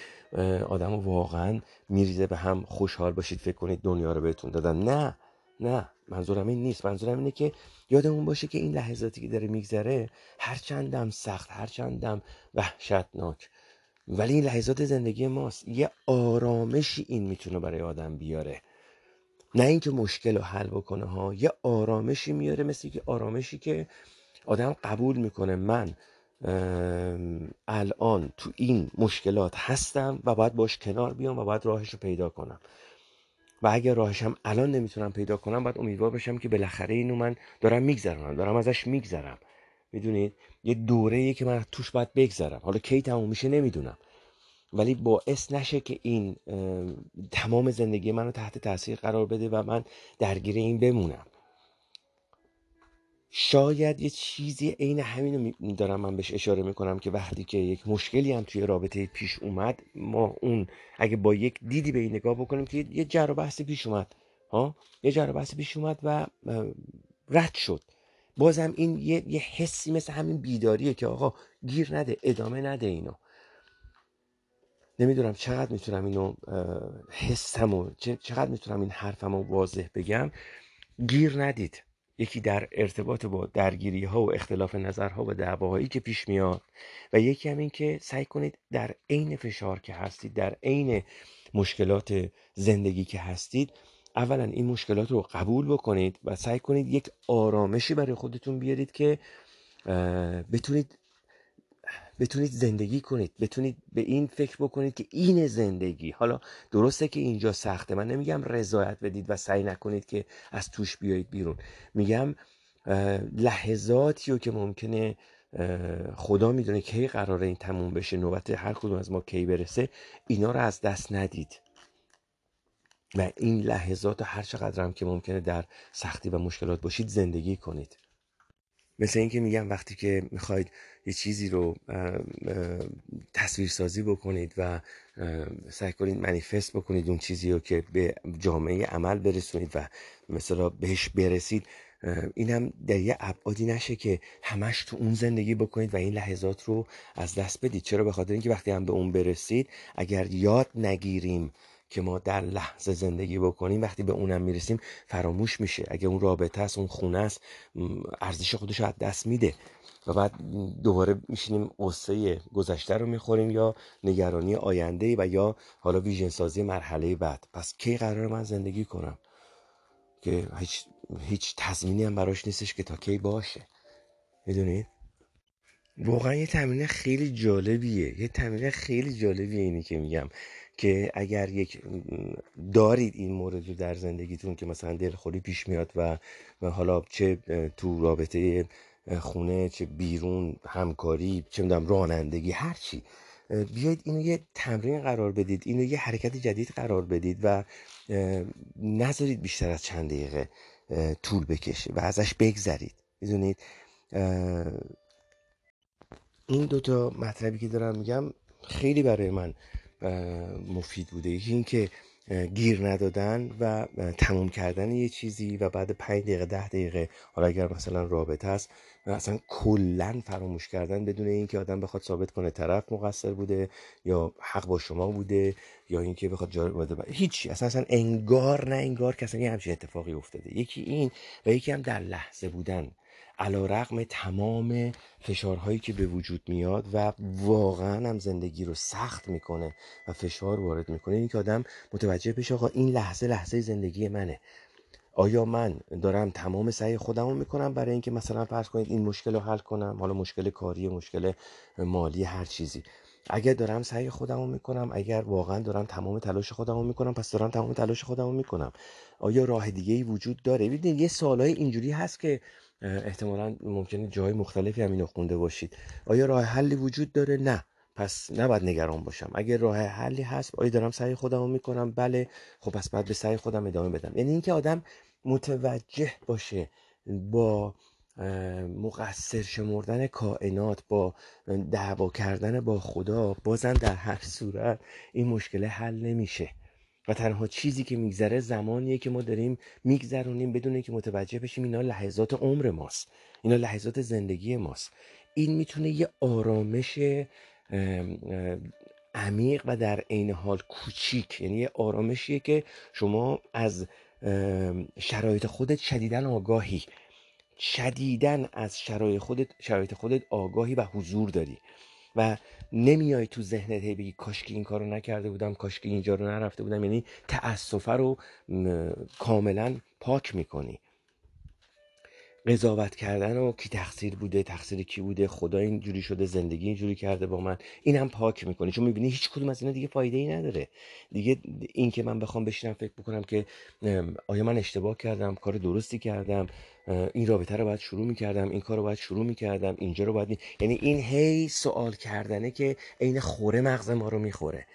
آدم واقعا میریزه به هم خوشحال باشید فکر کنید دنیا رو بهتون دادن. نه نه منظورم این نیست. منظورم اینه که یادمون باشه که این لحظاتی که داره میگذره هرچندم سخت هرچندم وحشتناک. ولی این لحظات زندگی ماست. یه آرامشی این می‌تونه برای آدم بیاره. نه اینکه مشکل رو حل بکنه ها یه آرامشی میاره مثل که آرامشی که آدم قبول می‌کنه. من الان تو این مشکلات هستم و باید باش کنار بیام و باید راهش رو پیدا کنم. و اگر راهشم الان نمی‌تونم پیدا کنم باید امیدوار باشم که بالاخره اینو من دارم میگذرم دارم ازش میگذرم. می‌دونید؟ یه دوره که من توش باید بگذرم. حالا کی تموم میشه نمی‌دونم. ولی باعث نشه که این تمام زندگی منو تحت تاثیر قرار بده و من درگیر این بمونم. شاید یه چیزی عین همین دارم من بهش اشاره می‌کنم که وقتی که یک مشکلی هم توی رابطه پیش اومد ما اون اگه با یک دیدی به این نگاه بکنیم که یه جر و بحث پیش اومد ها؟ یه جر و بحث پیش اومد و رد شد. بازم این یه, یه حسی مثل همین بیداریه که آقا گیر نده ادامه نده اینو. نمی‌دونم چقدر می‌تونم اینو حسمو چقدر می‌تونم این حرفمو واضح بگم. گیر ندید. یکی در ارتباط با درگیری ها و اختلاف نظرها و دعواهایی که پیش میاد و یکی هم این که سعی کنید در عین فشار که هستید در عین مشکلات زندگی که هستید اولا این مشکلات رو قبول بکنید و سعی کنید یک آرامشی برای خودتون بیارید که بتونید بتونید زندگی کنید بتونید به این فکر بکنید که این زندگی حالا درسته که اینجا سخته من نمیگم رضایت بدید و سعی نکنید که از توش بیایید بیرون. میگم لحظاتی رو که ممکنه خدا می‌دونه کی قراره این تموم بشه نوبت هر کدوم از ما کی برسه اینا رو از دست ندید. و این لحظات هر چقدر هم که ممکنه در سختی و مشکلات باشید زندگی کنید. مثل اینکه میگم وقتی که می‌خواید یه چیزی رو تصویرسازی بکنید و سعی کنید منیفست بکنید اون چیزی رو که به جامعه عمل برسونید و مثلا بهش برسید این هم در یه ابعادی نشه که همش تو اون زندگی بکنید و این لحظات رو از دست بدید. چرا؟ به خاطر اینکه وقتی هم به اون برسید اگر یاد نگیریم که ما در لحظه زندگی بکنیم وقتی به اونم می‌رسیم فراموش میشه. اگه اون رابطه است اون خونه است ارزش خودش از دست میده. و بعد دوباره میشینیم قصه گذشته رو می‌خوریم یا نگرانی آینده و یا حالا ویژن سازی مرحله بعد. پس کی قرار من زندگی کنم؟ که هیچ هیچ تضمینی هم براش نیستش که تا کی باشه. می‌دونید؟ واقعا یه تمرین خیلی جالبیه. یه تمرین خیلی جالبیه اینی که میگم. که اگر یک دارید این مورد رو در زندگیتون که مثلا دلخوری پیش میاد و حالا چه تو رابطه خونه چه بیرون همکاری چه می‌دونم رانندگی هر چی بیاید اینو یه تمرین قرار بدید اینو یه حرکت جدید قرار بدید و نذارید بیشتر از چند دقیقه طول بکشه و ازش بگذرید. می‌دونید؟ این دوتا مطلبی که دارم میگم خیلی برای من مفید بوده. یکی اینکه گیر ندادن و تموم کردن یه چیزی و بعد پنج دقیقه ده دقیقه حالا اگر مثلا رابطه است اصلا کلا فراموش کردن بدون اینکه آدم بخواد ثابت کنه طرف مقصر بوده یا حق با شما بوده یا اینکه بخواد جار بوده هیچی. اصلا اصلا انگار نه انگار که اصلا یه همچین اتفاقی افتاده. یکی این و یکی هم در لحظه بودن. علا رقم تمام فشارهایی که به وجود میاد و واقعا هم زندگی رو سخت می‌کنه و فشار وارد می‌کنه. این که آدم متوجه بشه آقا این لحظه لحظه زندگی منه. آیا من دارم تمام سعی خودم رو می‌کنم برای اینکه مثلا فرض کنید این مشکل رو حل کنم؟ حالا مشکل کاری مشکل مالی هر چیزی. اگر دارم سعی خودم رو می‌کنم اگر واقعا دارم تمام تلاش خودم رو می‌کنم پس دارم تمام تلاش خودم رو می‌کنم. آیا راه دیگه ای وجود داره؟ ببینید یه سوالای اینجوری هست که احتمالا ممکنه جای مختلفی هم اینو خونده باشید. آیا راه حلی وجود داره؟ نه. پس نباید نگران باشم. اگه راه حلی هست آیا دارم سعی خودم رو می‌کنم؟ بله. خب پس بعد به سعی خودم ادامه بدم. یعنی اینکه آدم متوجه باشه با مقصر شمردن کائنات با دعوا کردن با خدا بازم در هر صورت این مشکل حل نمیشه. و تنها چیزی که میگذره زمانیه که ما داریم میگذرونیم بدون که متوجه بشیم اینا لحظات عمر ماست. اینا لحظات زندگی ماست. این می‌تونه یه آرامش عمیق و در عین حال کوچیک یعنی یه آرامشیه که شما از شرایط خودت شدیدن آگاهی. شدیدن از شرایط خودت شرایط خودت آگاهی و حضور داری. و نمیای تو ذهنت هی بگی کاش که این کارو نکرده بودم کاش که اینجا رو نرفته بودم. یعنی تأسفه رو کاملا پاک می‌کنی. قضاوت کردن و کی تقصیر بوده تقصیر کی بوده خدا اینجوری شده زندگی اینجوری کرده با من. این هم پاک می‌کنه چون می‌بینی هیچ کدوم از اینا دیگه فایده ای نداره. دیگه این که من بخوام بشینم فکر بکنم که آیا من اشتباه کردم کار درستی کردم این رابطه رو باید شروع می‌کردم این کار رو باید شروع می‌کردم اینجا رو باید یعنی این هی سوال کردنه که عین خوره مغز ما رو می‌خوره.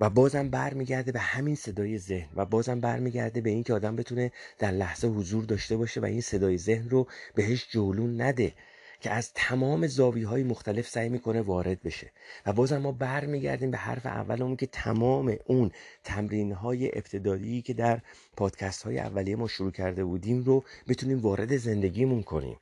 و بازم برمیگرده به همین صدای ذهن و بازم برمیگرده به اینکه آدم بتونه در لحظه حضور داشته باشه و این صدای ذهن رو بهش جولون نده که از تمام زاوی های مختلف سعی می‌کنه وارد بشه. و بازم ما برمیگردیم به حرف اولمون که تمام اون تمرین های ابتدایی که در پادکست های اولیه ما شروع کرده بودیم رو بتونیم وارد زندگیمون کنیم.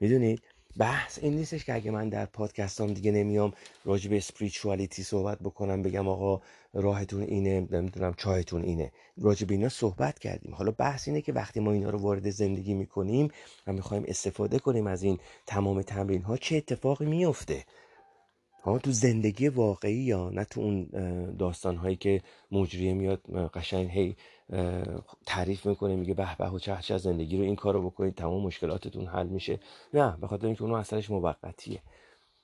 می‌دونید؟ بحث این نیستش که اگه من در پادکستام دیگه نمیام راجع به اسپریچوالیتی صحبت بکنم بگم آقا راهتون اینه نمی‌دونم چایتون اینه. راجع به اینا صحبت کردیم. حالا بحث اینه که وقتی ما اینا رو وارد زندگی می‌کنیم و می‌خوایم استفاده کنیم از این تمام تمرین ها چه اتفاقی میفته ها تو زندگی واقعی یا نه تو اون داستان هایی که مجریه میاد قشنگ هی تعریف می‌کنه میگه به به و چه زندگی رو این کارو بکنید تمام مشکلاتتون حل میشه. نه به خاطر اینکه اونو اثرش موقتیه.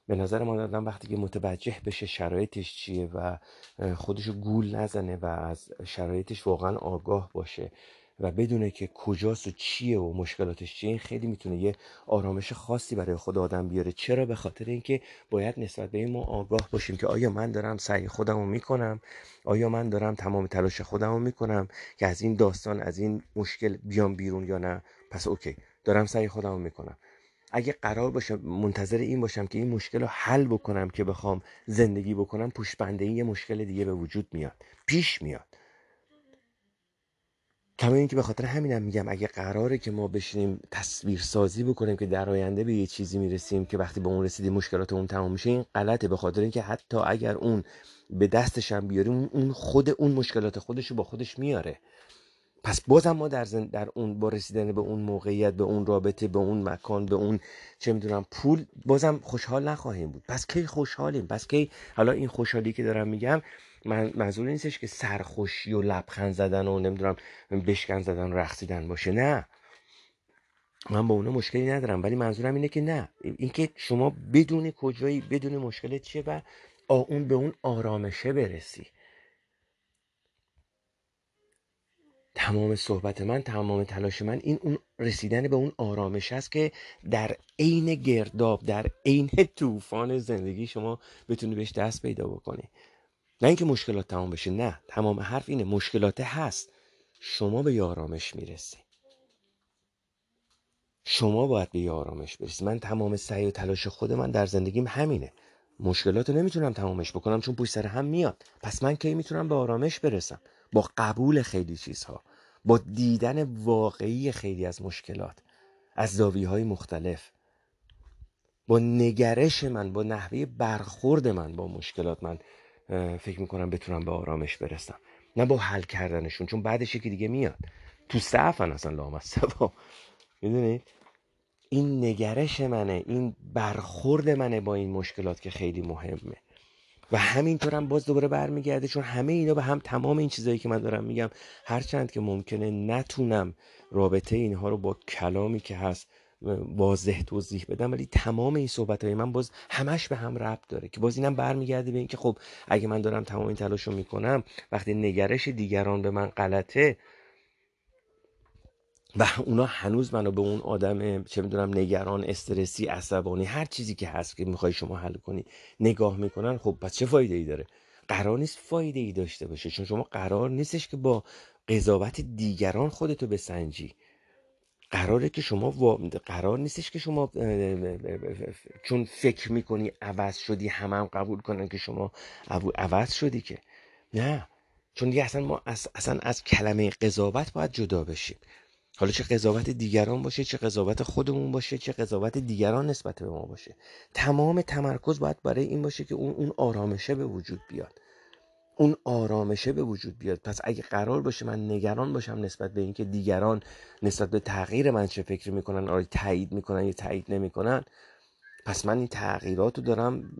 به نظر من آدم وقتی که متوجه بشه شرایطش چیه و خودشو گول نزنه و از شرایطش واقعا آگاه باشه و بدونه که کجاست و چیه و مشکلاتش چیه این خیلی می‌تونه یه آرامش خاصی برای خود آدم بیاره. چرا؟ به خاطر اینکه باید نسبت به این ما آگاه باشیم که آیا من دارم سعی خودم رو می‌کنم؟ آیا من دارم تمام تلاش خودم رو می‌کنم که از این داستان از این مشکل بیام بیرون یا نه؟ پس اوکی دارم سعی خودم رو می‌کنم. اگه قرار باشه منتظر این باشم که این مشکل رو حل بکنم که بخوام زندگی بکنم پشت بنده این یه مشکل دیگه به وجود میاد پیش میاد. کما اینکه به خاطر همینم میگم اگه قراره که ما بشینیم تصویر سازی بکنیم که در آینده به یه چیزی می‌رسیم که وقتی به اون رسیدیم مشکلات اون تمام میشه این غلطه. به خاطر اینکه حتی اگر اون به دستش هم بیاریم اون خود اون مشکلات خودش رو با خودش میاره. پس بازم ما در, در اون با رسیدن به اون موقعیت به اون رابطه به اون مکان به اون چه می‌دونم پول بازم خوشحال نخواهیم بود. پس کی خوشحالیم؟ پس کی؟ حالا این خوشحالی که دارم میگم من منظور نیستش که سرخوشی و لبخند زدن و نمی‌دونم بشکن زدن و رقصیدن باشه. نه. من با اونا مشکلی ندارم ولی منظورم اینه که نه. اینکه شما بدون کجایی بدون مشکل چیه و اون به اون آرامشه برسی. تمام صحبت من تمام تلاش من این اون رسیدن به اون آرامش است که در عین گرداب در عین طوفان زندگی شما بتونی بهش دست پیدا بکنی. نه اینکه مشکلات تمام بشه نه. تمام حرف اینه مشکلات هست. شما به آرامش می‌رسی. شما باید به آرامش برسی. من تمام سعی و تلاش خود من در زندگیم همینه. مشکلات رو نمی‌تونم تمامش بکنم چون پشت سر هم میاد. پس من کی می‌تونم به آرامش برسم؟ با قبول خیلی چیزها. با دیدن واقعی خیلی از مشکلات. از زاویه های مختلف. با نگرش من با نحوه برخورد من با مشکلات من. فکر می‌کنم بتونم به آرامش برسم. نه با حل کردنشون چون بعدش یکی دیگه میاد. تو صفن اصلا لامصبا می‌دونید این نگرش منه این برخورد منه با این مشکلات که خیلی مهمه. و همینطورم باز دوباره برمیگرده چون همه اینا به هم تمام این چیزایی که من دارم میگم هرچند که ممکنه نتونم رابطه اینها رو با کلامی که هست واضح توضیح بدم ولی تمام این صحبت های من باز همش به هم ربط داره که باز اینم برمیگرده به اینکه خب اگه من دارم تمام این تلاش رو می‌کنم وقتی نگرش دیگران به من غلطه و اونا هنوز منو به اون آدم چه می‌دونم نگران استرسی عصبانی هر چیزی که هست که می‌خوای شما حل کنی نگاه می‌کنن خب پس چه فایده ای داره؟ قرار نیست فایده ای داشته باشه چون شما قرار نیستش که با قضاوت دیگران خودتو بسنجی. قراره که شما قرار نیستش که شما چون فکر می‌کنی عوض شدی همه هم قبول کنن که شما عوض شدی که. نه. چون دیگه اصلا ما اصلا از کلمه قضاوت باید جدا بشیم. حالا چه قضاوت دیگران باشه چه قضاوت خودمون باشه چه قضاوت دیگران نسبت به ما باشه. تمام تمرکز باید برای این باشه که اون اون آرامشه به وجود بیاد. اون آرامشه به وجود بیاد. پس اگه قرار باشه من نگران باشم نسبت به اینکه دیگران نسبت به تغییر من چه فکر می‌کنن آیا تایید می‌کنن یا تایید نمی‌کنن پس من این تغییرات رو دارم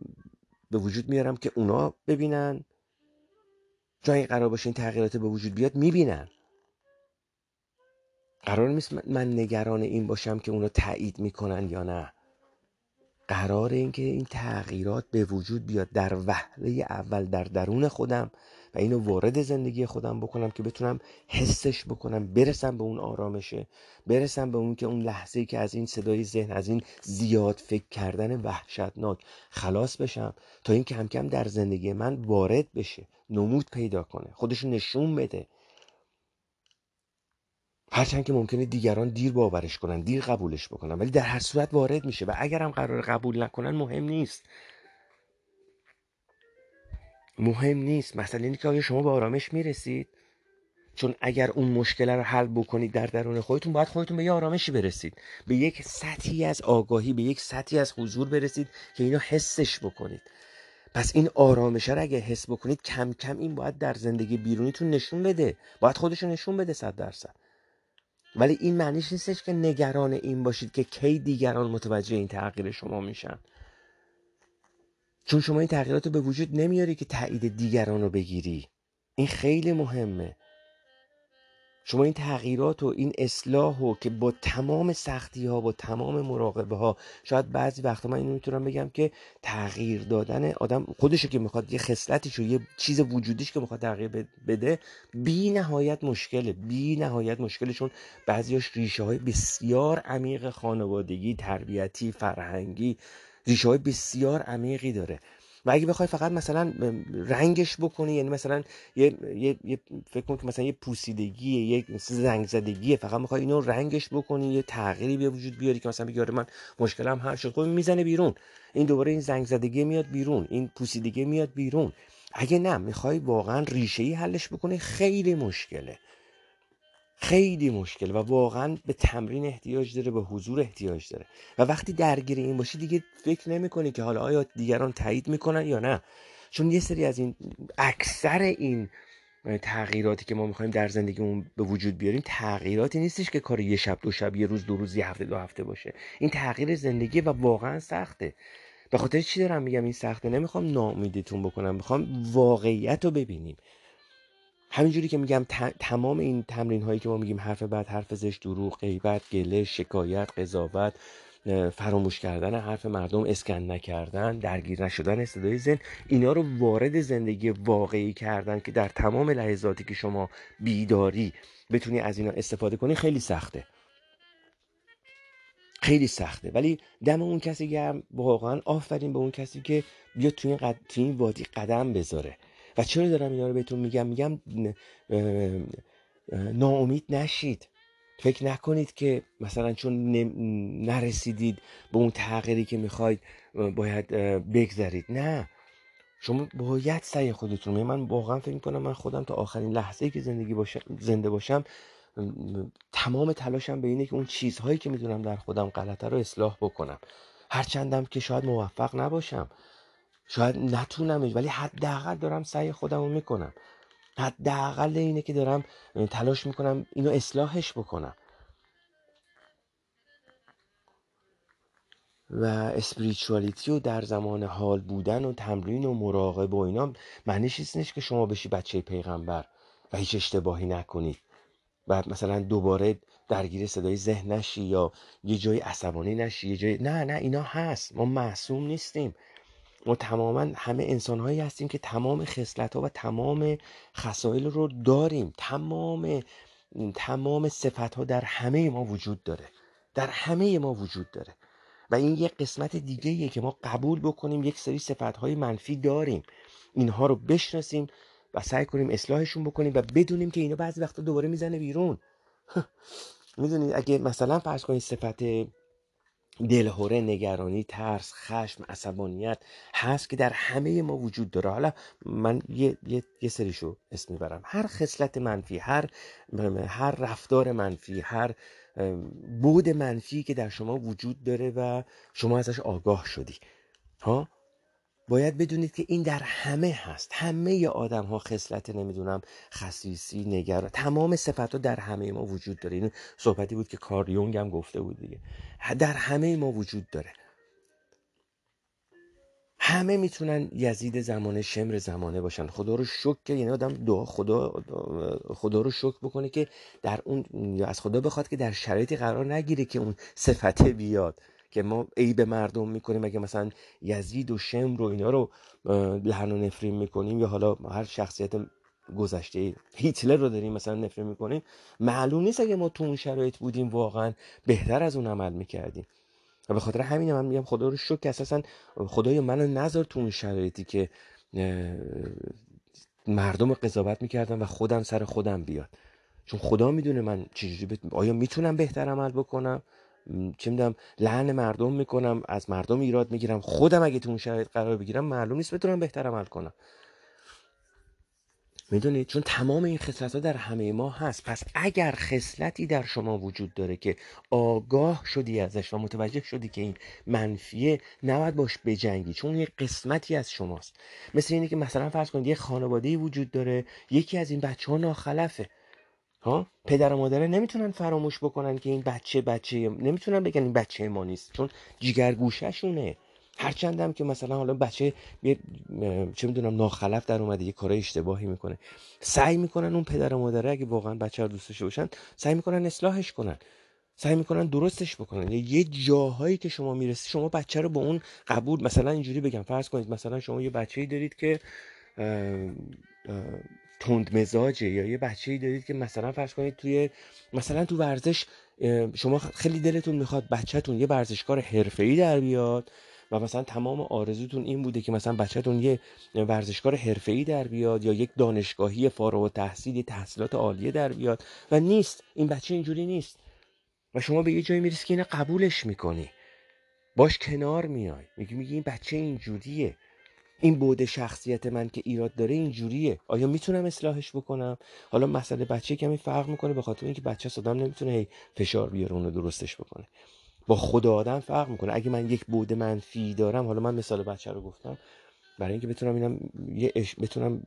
به وجود میارم که اونا ببینن. جایی قرار باشه این تغییرات به وجود بیاد می‌بینن. قرار نیست من نگران این باشم که اونو تایید می‌کنن یا نه. قرار اینکه این تغییرات به وجود بیاد در وهله اول در درون خودم و اینو وارد زندگی خودم بکنم که بتونم حسش بکنم برسم به اون آرامشه برسم به اون که اون لحظه که از این صدای ذهن از این زیاد فکر کردن وحشتناک خلاص بشم تا این کم کم در زندگی من وارد بشه نمود پیدا کنه خودش نشون بده. هرچند که ممکنه دیگران دیر باورش کنن دیر قبولش بکنن ولی در هر صورت وارد میشه و اگرم قرار قبول نکنن مهم نیست. مهم نیست. مثلا اینکه که آیا شما به آرامش می‌رسید؟ چون اگر اون مشکل رو حل بکنید در درون خودتون باید خودتون به یه آرامشی برسید. به یک سطحی از آگاهی به یک سطحی از حضور برسید که اینو حسش بکنید. پس این آرامشه رو اگه حس بکنید کم کم این باید در زندگی بیرونیتون نشون بده. باید خودشون نشون بده صد درصد. ولی این معنیش نیستش که نگران این باشید که کی دیگران متوجه این تغییر شما میشن. چون شما این تغییرات رو به وجود نمیاری که تایید دیگران رو بگیری. این خیلی مهمه. شما این تغییرات و این اصلاح و که با تمام سختی ها با تمام مراقبه ها شاید بعضی وقتا من اینو می‌تونم بگم که تغییر دادن آدم خودشو که می‌خواد یه خصلتیشو یه چیز وجودیش که می‌خواد تغییر بده بی نهایت مشکله. بی نهایت مشکله چون بعضیاش ریشه های بسیار عمیق خانوادگی تربیتی فرهنگی ریشه های بسیار عمیقی داره. و اگه بخوای فقط مثلا رنگش بکنی یعنی مثلا یه, یه،, یه فکر کن که مثلا یه پوسیدگی یه زنگ زدگی فقط می‌خوای اینو رنگش بکنی یه تغییری به وجود بیاری که مثلا بگی آره من مشکلم حل شد خب می‌زنه بیرون. این دوباره این زنگ زدگی میاد بیرون. این پوسیدگی میاد بیرون. اگه نه می‌خوای واقعا ریشه ای حلش بکنی خیلی مشکله. خیلی مشکل و واقعا به تمرین احتیاج داره به حضور احتیاج داره. و وقتی درگیر این باشی دیگه فکر نمی‌کنی که حالا آیا دیگران تایید می‌کنن یا نه. چون یه سری از این اکثر این تغییراتی که ما می‌خوایم در زندگیمون به وجود بیاریم تغییراتی نیستش که کار یه شب دو شب یه روز دو روز یه هفته دو هفته باشه. این تغییر زندگی و واقعا سخته. به خاطر چی دارم میگم این سخته؟ نمی‌خوام ناامیدتون بکنم می‌خوام واقعیت رو ببینیم. همینجوری که میگم تمام این تمرین هایی که ما میگیم حرف بعد حرف زشت دروغ غیبت گله شکایت قضاوت فراموش کردن حرف مردم اسکن نکردن درگیر نشدن صدای زن اینا رو وارد زندگی واقعی کردن که در تمام لحظاتی که شما بیداری بتونی از اینا استفاده کنی خیلی سخته. خیلی سخته. ولی دم اون کسی گرم واقعا آفرین به اون کسی که بیا توی این, قد... وادی قدم بذاره. و چرا دارم اینا رو بهتون میگم؟ میگم ناامید نشید. فکر نکنید که مثلا چون نرسیدید به اون تغییری که می‌خواید باید بگذرید. نه. شما باید سعی خودتون من واقعا فکر می‌کنم من خودم تا آخرین لحظه که زندگی باشم زنده باشم تمام تلاشم به اینه که اون چیزهایی که می‌دونم در خودم غلطه رو اصلاح بکنم. هرچندم که شاید موفق نباشم. شاید نتونم ولی حداقل دارم سعی خودم رو می‌کنم. حداقل اینه که دارم تلاش می‌کنم اینو اصلاحش بکنم. و اسپریچوالیتی و در زمان حال بودن و تمرین و مراقبه و اینا معنیش نیستش که شما بشی بچه پیغمبر و هیچ اشتباهی نکنید. و مثلا دوباره درگیر صدای ذهن نشی یا یه جای عصبانی نشی یه جای نه نه اینا هست. ما معصوم نیستیم. ما تماما همه انسان هایی هستیم که تمام خصلت ها و تمام خصایل رو داریم. تمام تمام صفت ها در همه ما وجود داره. در همه ما وجود داره. و این یک قسمت دیگه ایه که ما قبول بکنیم یک سری صفت های منفی داریم. اینها رو بشناسیم و سعی کنیم اصلاحشون بکنیم و بدونیم که اینا بعضی وقتا دوباره می‌زنه بیرون. می‌دونید اگه مثلا فرض کنید صفت دلهوره نگرانی ترس خشم عصبانیت هست که در همه ما وجود داره. حالا من یه, یه،, یه سریشو اسم می‌برم. هر خصلت منفی هر هر رفتار منفی هر بود منفی که در شما وجود داره و شما ازش آگاه شدی. ها؟ باید بدونید که این در همه هست. همه آدم ها خصلت نمی‌دونم خصیصی نگران. تمام صفت ها در همه ما وجود داره. این صحبتی بود که کاریونگ هم گفته بود دیگه. در همه ما وجود داره. همه می‌تونن یزید زمانه شمر زمانه باشن. خدا رو شکر که یعنی آدم دعا خدا خدا رو شکر بکنه که در اون از خدا بخواد که در شرایطی قرار نگیره که اون صفته بیاد. که ما به مردم می‌کنیم اگه مثلا یزید و شمر و اینا رو لحن و نفرین می‌کنیم یا حالا هر شخصیت گذشته هیتلر رو داریم مثلا نفرین می‌کنیم معلوم نیست اگه ما تو اون شرایط بودیم واقعا بهتر از اون عمل می‌کردیم. و به خاطر همین من میگم خدا رو شکر اساسا خدای منو نذار تو اون شرایطی که مردم قضاوت می‌کردم و خودم سر خودم بیاد. چون خدا می‌دونه من چجوری آیا می‌تونم بهتر عمل بکنم؟ چه می‌دونم لعن مردم می‌کنم از مردم ایراد می‌گیرم. خودم اگه تو اون شرایط قرار بگیرم معلوم نیست بتونم بهتر عمل کنم. می‌دونید چون تمام این خصلت ها در همه ما هست. پس اگر خصلتی در شما وجود داره که آگاه شدی ازش و متوجه شدی که این منفیه نباید باش بجنگی چون یه قسمتی از شماست. مثل اینه که مثلا فرض کنید یه خانواده وجود داره یکی از این بچه ها ناخلفه. ها؟ پدر و مادره نمی‌تونن فراموش بکنن که این بچه بچه نمی‌تونن بگن این بچه ما نیست چون جیگر گوششونه هرچندم که مثلا حالا بچه چه می‌دونم ناخلف در اومده یه کارای اشتباهی می‌کنه. سعی می‌کنن اون پدر و مادره اگه واقعا بچه رو دوستش باشن سعی می‌کنن اصلاحش کنن. سعی می‌کنن درستش بکنن. یه جاهایی که شما می‌رسی شما بچه رو با اون قبول مثلا اینجوری بگم فرض کنید مثلا شما یه بچه دارید که تند مزاجه یا یه بچه دارید که مثلا فرض کنید توی مثلا تو ورزش شما خیلی دلتون می‌خواد بچهتون یه ورزشکار حرفه‌ای در بیاد و مثلا تمام آرزوتون این بوده که مثلا بچهتون یه ورزشکار حرفه‌ای در بیاد یا یک دانشگاهی فارغ التحصیل تحصیلات عالیه در بیاد و نیست. این بچه اینجوری نیست. و شما به یه جایی می‌رسی که اینو قبولش می‌کنی. باش کنار میای. میگی میگی این بچه اینجوریه. این بود شخصیت من که ایراد داره اینجوریه. آیا می‌تونم اصلاحش بکنم؟ حالا مسئله بچه کمی فرق می‌کنه به خاطر اینکه بچه صدام نمی‌تونه هی فشار بیاره اونو درستش بکنه. با خدا آدم فرق می‌کنه. اگه من یک بود منفی دارم حالا من مثال بچه رو گفتم برای اینکه بتونم اینم یه اش... بتونم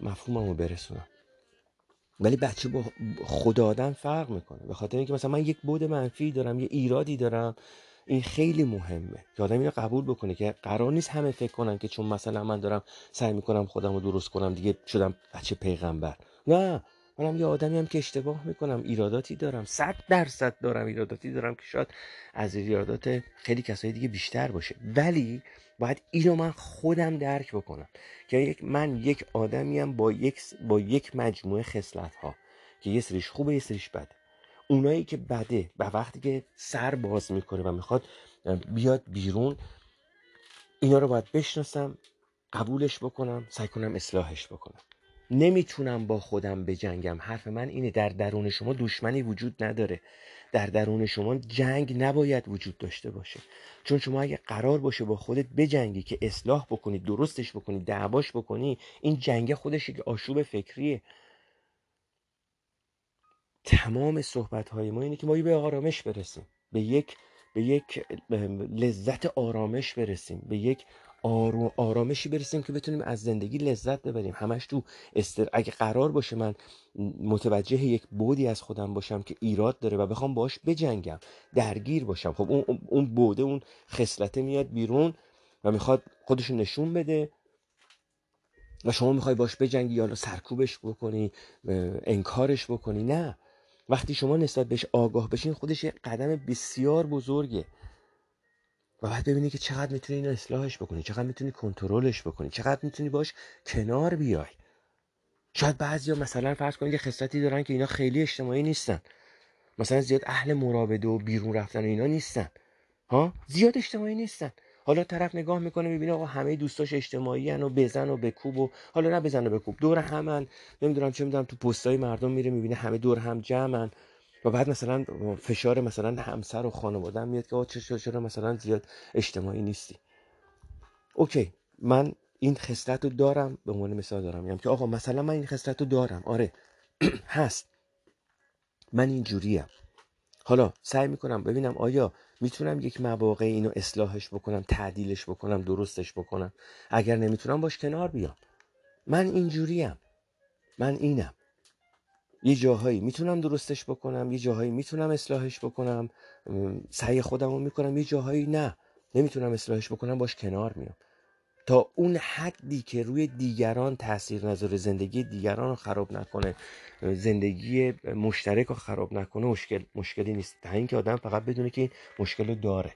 مفهوممو برسونم. ولی بچه با خدا آدم فرق می‌کنه. به خاطر اینکه مثلا من یک بود منفی دارم یه ایرادی دارم این خیلی مهمه که آدم اینو قبول بکنه که قرار نیست همه فکر کنن که چون مثلا من دارم سعی می‌کنم خودم رو درست کنم دیگه شدم بچه پیغمبر. نه منم یه آدمی هم که اشتباه می‌کنم ایراداتی دارم صد درصد دارم ایراداتی دارم که شاید از ایرادات خیلی کسایی دیگه بیشتر باشه. ولی باید اینو من خودم درک بکنم که یک من یک آدمیم با یک با یک مجموعه خصلت ها که یه سریش خوبه یه سریش بده. اونایی که بده و وقتی که سر باز می‌کنه و می‌خواد بیاد بیرون اینا رو باید بشناسم قبولش بکنم سعی کنم اصلاحش بکنم. نمی‌تونم با خودم بجنگم. حرف من اینه در درون شما دشمنی وجود نداره. در درون شما جنگ نباید وجود داشته باشه. چون شما اگه قرار باشه با خودت بجنگی که اصلاح بکنی درستش بکنی دعواش بکنی این جنگ خودش یک آشوب فکریه. تمام صحبت های ما اینه که ما به آرامش برسیم. به یک به یک لذت آرامش برسیم. به یک آرامشی برسیم که بتونیم از زندگی لذت ببریم. همش تو استر... اگه قرار باشه من متوجه یک بودی از خودم باشم که ایراد داره و بخوام باش بجنگم درگیر باشم. خب اون اون بوده اون خصلته میاد بیرون و می‌خواد خودشو نشون بده و شما می‌خوای باش بجنگی یا سرکوبش بکنی انکارش بکنی. نه. وقتی شما نسبت بهش آگاه بشین خودش یه قدم بسیار بزرگه. و بعد ببینی که چقدر می‌تونی اینو اصلاحش بکنی چقدر می‌تونی کنترلش بکنی چقدر می‌تونی باش کنار بیای. شاید بعضیا مثلا فرض کنید یه خصلتی دارن که اینا خیلی اجتماعی نیستن. مثلا زیاد اهل مراوده و بیرون رفتن و اینا نیستن. ها؟ زیاد اجتماعی نیستن. حالا طرف نگاه می‌کنه می‌بینه آقا همه دوستاش اجتماعی و بزن و بکوب و حالا نه بزن و بکوب دور همن نمی‌دونم چه می‌دونم تو پستای مردم میره می‌بینه همه دور هم جمعن. و بعد مثلا فشار مثلا همسر و خانواده میاد که چرا چرا مثلا زیاد اجتماعی نیستی؟ اوکی من این خصلت رو دارم به عنوان مثال دارم میگم که آقا مثلا من این خصلت رو دارم آره. هست. من اینجوریم. حالا سعی می‌کنم ببینم آیا می‌تونم یک مواقع اینو اصلاحش بکنم تعدیلش بکنم درستش بکنم. اگر نمی‌تونم باش کنار بیام. من اینجوریم. من اینم. یه جاهایی می‌تونم درستش بکنم یه جاهایی می‌تونم اصلاحش بکنم. سعی خودم رو می‌کنم یه جاهایی نه. نمی‌تونم اصلاحش بکنم باش کنار میام. تا اون حدی که روی دیگران تاثیر نذاره زندگی دیگران رو خراب نکنه زندگی مشترک رو خراب نکنه مشکل مشکلی نیست. تا اینکه آدم فقط بدونه که این مشکل رو داره.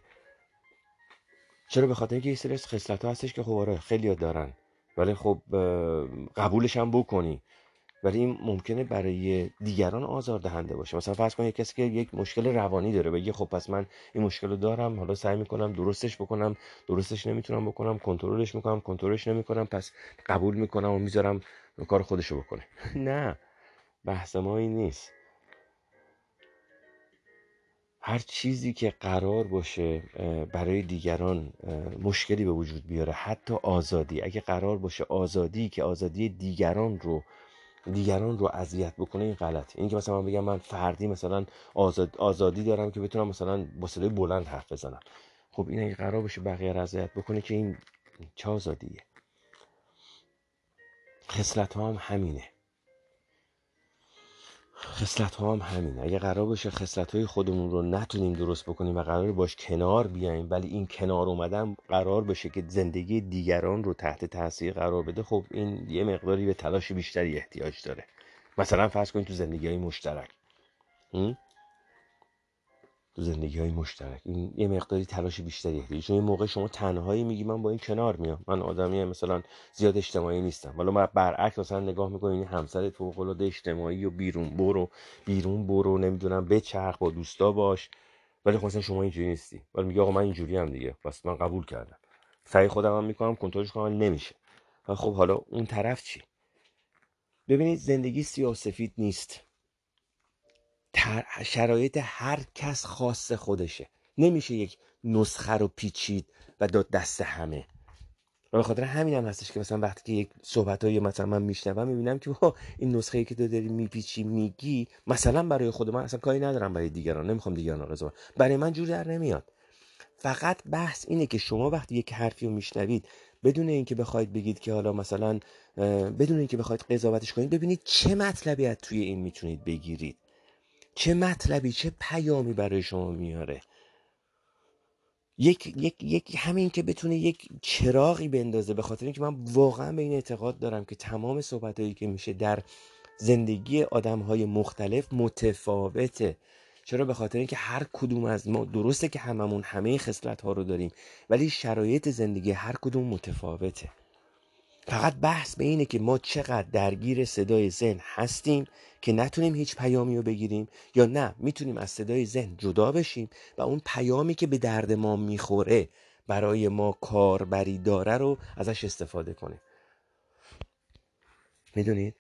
چرا؟ به خاطر اینکه یه سری خصلت هستش که خب آره خیلی دارن. ولی خب قبولش هم بکنی. ولی این ممکنه برای دیگران آزار دهنده باشه. مثلا فرض کنید کسی که یک مشکل روانی داره بگه خب پس من این مشکل رو دارم حالا سعی می‌کنم درستش بکنم درستش نمی‌تونم بکنم کنترلش می‌کنم کنترلش نمی‌کنم پس قبول می‌کنم و می‌ذارم کار خودشو بکنه. نه بحث ما این نیست. هر چیزی که قرار باشه برای دیگران مشکلی به وجود بیاره حتی آزادی. اگه قرار باشه آزادی که آزادی دیگران رو دیگران رو اذیت بکنه این غلطه. این که مثلا من بگم من فردی مثلا آزاد آزادی دارم که بتونم مثلا با صدای بلند حرف بزنم. خب این اگه قرار باشه بقیه رو اذیت بکنه که این چه آزادیه؟ خصلت ها هم همینه. خصلت ها هم همین اگه قرار باشه خصلت های خودمون رو نتونیم درست بکنیم و قرار باش کنار بیایم ولی این کنار اومدن قرار بشه که زندگی دیگران رو تحت تاثیر قرار بده خب این یه مقداری به تلاش بیشتری احتیاج داره. مثلا فرض کنید تو زندگی های مشترک تو زندگی های مشترک. این یه مقداری تلاش بیشتری احتیاج چون این موقع شما تنهایی میگی من با این کنار میام. من آدمی مثلا زیاد اجتماعی نیستم. حالا من برعکس مثلا نگاه می‌کنی این همسرت فوق العاده اجتماعی و بیرون برو بیرون برو نمی‌دونم بچرخ با دوستا باش. ولی خب مثلا شما اینجوری نیستی. ولی میگه آقا من اینجوری هم دیگه. پس من قبول کردم. سعی خودم هم می‌کنم کنترلش کنم نمیشه. خب حالا اون طرف چی؟ ببینید زندگی سیاسفید نیست. شرایط هر کس خاص خودشه. نمیشه یک نسخه رو پیچید و داد دست همه. و به خاطر همین هم هستش که مثلا وقتی که یک صحبت های مثلا من میشنوم می‌بینم که این نسخه ای که تو داری میپیچی میگی مثلا برای خود من اصلا کاری ندارم برای دیگران نمی‌خوام دیگران رو برای من جور در نمیاد. فقط بحث اینه که شما وقتی یک حرفی رو میشنوید بدون اینکه بخواید بگید که حالا مثلا بدون اینکه بخواید قضاوتش کنید ببینید چه مطلبی از توی این می‌تونید بگیرید. چه مطلبی چه پیامی برای شما میاره؟ یک, یک, یک همین که بتونه یک چراغی بندازه به خاطر اینکه من واقعا به این اعتقاد دارم که تمام صحبت هایی که میشه در زندگی آدم های مختلف متفاوته. چرا؟ به خاطر اینکه هر کدوم از ما درسته که هممون همه خصلت ها رو داریم ولی شرایط زندگی هر کدوم متفاوته. فقط بحث به اینه که ما چقدر درگیر صدای ذهن هستیم که نتونیم هیچ پیامی رو بگیریم یا نه می‌تونیم از صدای ذهن جدا بشیم و اون پیامی که به درد ما می‌خوره برای ما کاربری داره رو ازش استفاده کنیم. می‌دونید؟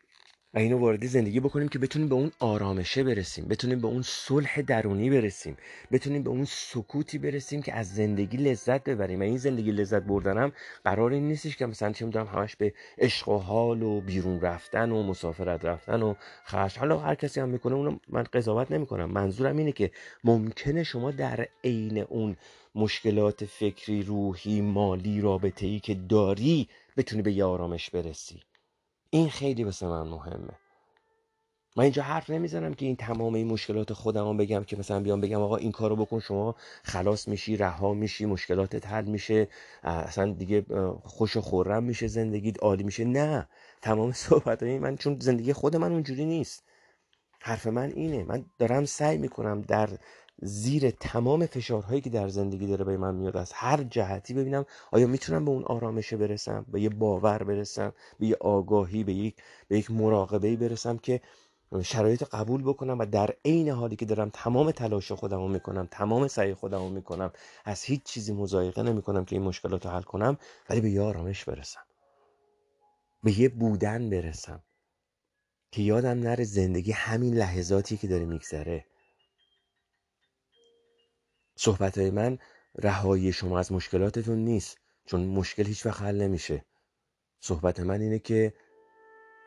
و اینو وارد زندگی بکنیم که بتونیم به اون آرامشه برسیم بتونیم به اون صلح درونی برسیم بتونیم به اون سکوتی برسیم که از زندگی لذت ببریم. و این زندگی لذت بردنم قرار این نیستش که مثلا چه می‌دونم همش به عشق و حال و بیرون رفتن و مسافرت رفتن و خرج حالا هر کسی هم می‌کنه اونو من قضاوت نمی‌کنم. منظورم اینه که ممکنه شما در عین اون مشکلات فکری روحی مالی رابطه ای که داری بتونی به یه آرامش برسی. این خیلی واسه من مهمه. من اینجا حرف نمی‌زنم که این تمام این مشکلات خودم بگم که مثلا بیام بگم آقا این کارو بکن شما خلاص میشی رها میشی مشکلاتت حل میشه اصلا دیگه خوش و خورم میشه زندگیت عالی میشه. نه تمام صحبت های من چون زندگی خود من اونجوری نیست. حرف من اینه. من دارم سعی می‌کنم در زیر تمام فشارهایی که در زندگی داره به من میاد از هر جهتی ببینم آیا می‌تونم به اون آرامشه برسم به یه باور برسم به یه آگاهی به یک به یک مراقبه برسم که شرایط قبول بکنم و در عین حالی که دارم تمام تلاش خودم رو می‌کنم تمام سعی خودم رو می‌کنم از هیچ چیزی مزایقه نمی‌کنم که این مشکلات حل کنم ولی به یه آرامش برسم. به یه بودن برسم. که یادم نره زندگی همین لحظاتی که داره میگذره. صحبت های من رهایی شما از مشکلاتتون نیست چون مشکل هیچ وقت حل نمیشه. صحبت من اینه که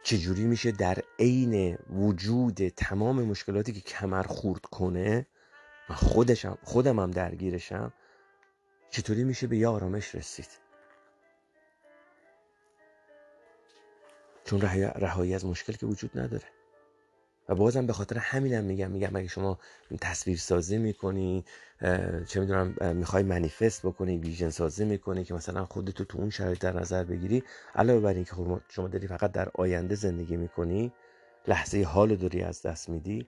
چجوری میشه در عین وجود تمام مشکلاتی که کمر خورد کنه من خودشم خودم هم درگیرشم چطوری میشه به یه آرامش رسید؟ چون رهایی از مشکل که وجود نداره. و بازم به خاطر همینم میگم میگم اگه شما تصویر سازی می‌کنی چه می‌دونم می‌خوای منیفست بکنی ویژن سازی می‌کنی که مثلا خودتو تو اون شرایط در نظر بگیری علاوه بر اینکه خب شما داری فقط در آینده زندگی می‌کنی لحظه حال داری از دست میدی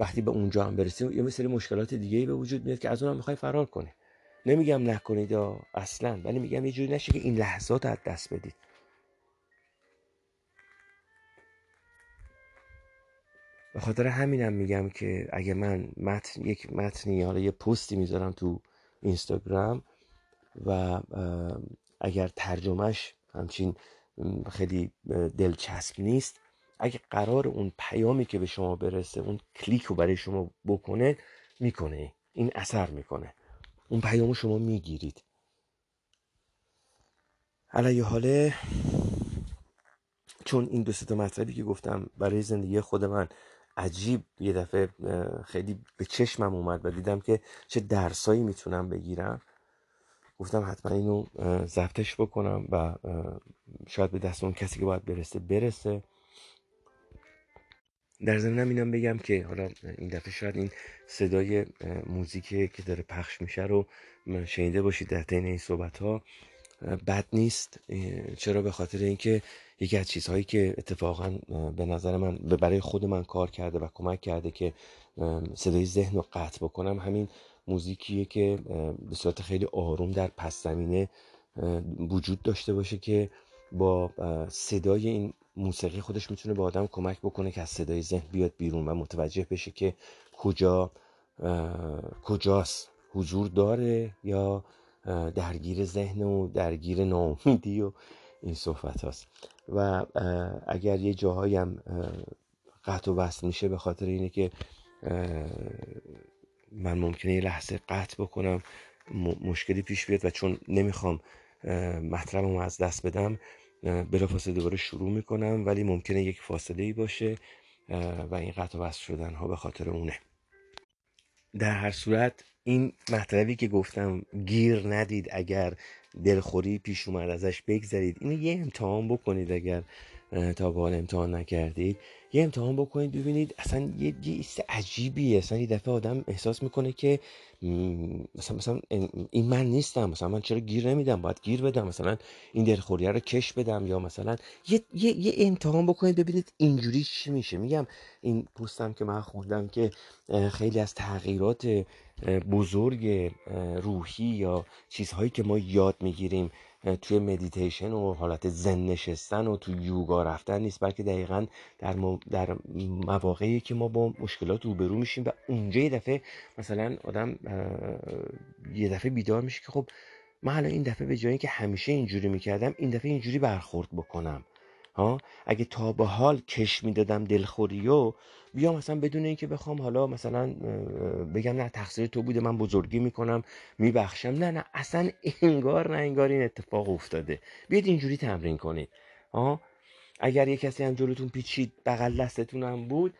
وقتی به اونجا هم برسیم یه سری مشکلات دیگه ای به وجود میاد که از اونم می‌خوای فرار کنی. نمیگم نکنید اصلا ولی میگم یه جوری نشه که این لحظات از دست بدید. به خاطر همینم میگم که اگه من متن یک متنی حالا یه پستی می‌ذارم تو اینستاگرام و اگر ترجمهش همچین خیلی دلچسب نیست اگه قرار اون پیامی که به شما برسه اون کلیک رو برای شما بکنه می‌کنه. این اثر می‌کنه. اون پیامو شما می‌گیرید. علیه حاله چون این دو تا مطلبی که گفتم برای زندگی خود من عجیب یه دفعه خیلی به چشمم اومد و دیدم که چه درسایی می‌تونم بگیرم. گفتم حتما اینو ضبطش بکنم و شاید به دست اون کسی که باید برسه برسه. در ضمنم اینم بگم که حالا این دفعه شاید این صدای موزیکی که داره پخش میشه رو شنیده باشید در طین این صحبت ها بد نیست چرا به خاطر اینکه یکی از چیزهایی که اتفاقا به نظر من برای خود من کار کرده و کمک کرده که صدای ذهن رو قطع بکنم همین موزیکیه که به صورت خیلی آروم در پس زمینه وجود داشته باشه که با صدای این موسیقی خودش می‌تونه به آدم کمک بکنه که از صدای ذهن بیاد بیرون و متوجه بشه که کجا کجاست حضور داره یا درگیر ذهن و درگیر ناامیدی و این صحبت هاست. و اگر یه جاهایی هم قطع و وصل میشه به خاطر اینه که من ممکنه یه لحظه قطع بکنم مشکلی پیش بیاد و چون نمی‌خوام مطلبم از دست بدم بلافاصله دوباره شروع می‌کنم ولی ممکنه یک فاصله ای باشه و این قطع و وصل شدن ها به خاطر اونه. در هر صورت این مطلبی که گفتم گیر ندید اگر دلخوری پیش اومد ازش بگذرید اینو یه امتحان بکنید اگر تا به حال امتحان نکردید یه امتحان بکنید ببینید اصلا یه یه عجیبیه. اصلا یه دفعه آدم احساس می‌کنه که مثلا مثلا این من نیستم. مثلا من چرا گیر نمیدم؟ باید گیر بدم. مثلا این دلخوری رو کش بدم یا مثلا یه, یه, یه امتحان بکنید ببینید اینجوری چی میشه. میگم این پوستم که من خوندم که خیلی از تغییرات بزرگ روحی یا چیزهایی که ما یاد می‌گیریم توی مدیتیشن و حالت زن نشستن و تو یوگا رفتن نیست بلکه دقیقا در, در مواقعی که ما با مشکلات روبرو میشیم و اونجا یه دفعه مثلا آدم یه دفعه بیدار میشه که خب من حالا این دفعه به جایی که همیشه اینجوری می‌کردم این دفعه اینجوری برخورد بکنم. ها اگه تا به حال کش می‌دادم دلخوریو بیام مثلا بدون اینکه بخوام حالا مثلا بگم نه تقصیر تو بوده من بزرگی می‌کنم میبخشم. نه نه اصلا انگار نه انگار این اتفاق افتاده. بیاید اینجوری تمرین کنید. ها اگر یه کسی هم جلوتون پیچید بغل دستتون هم بود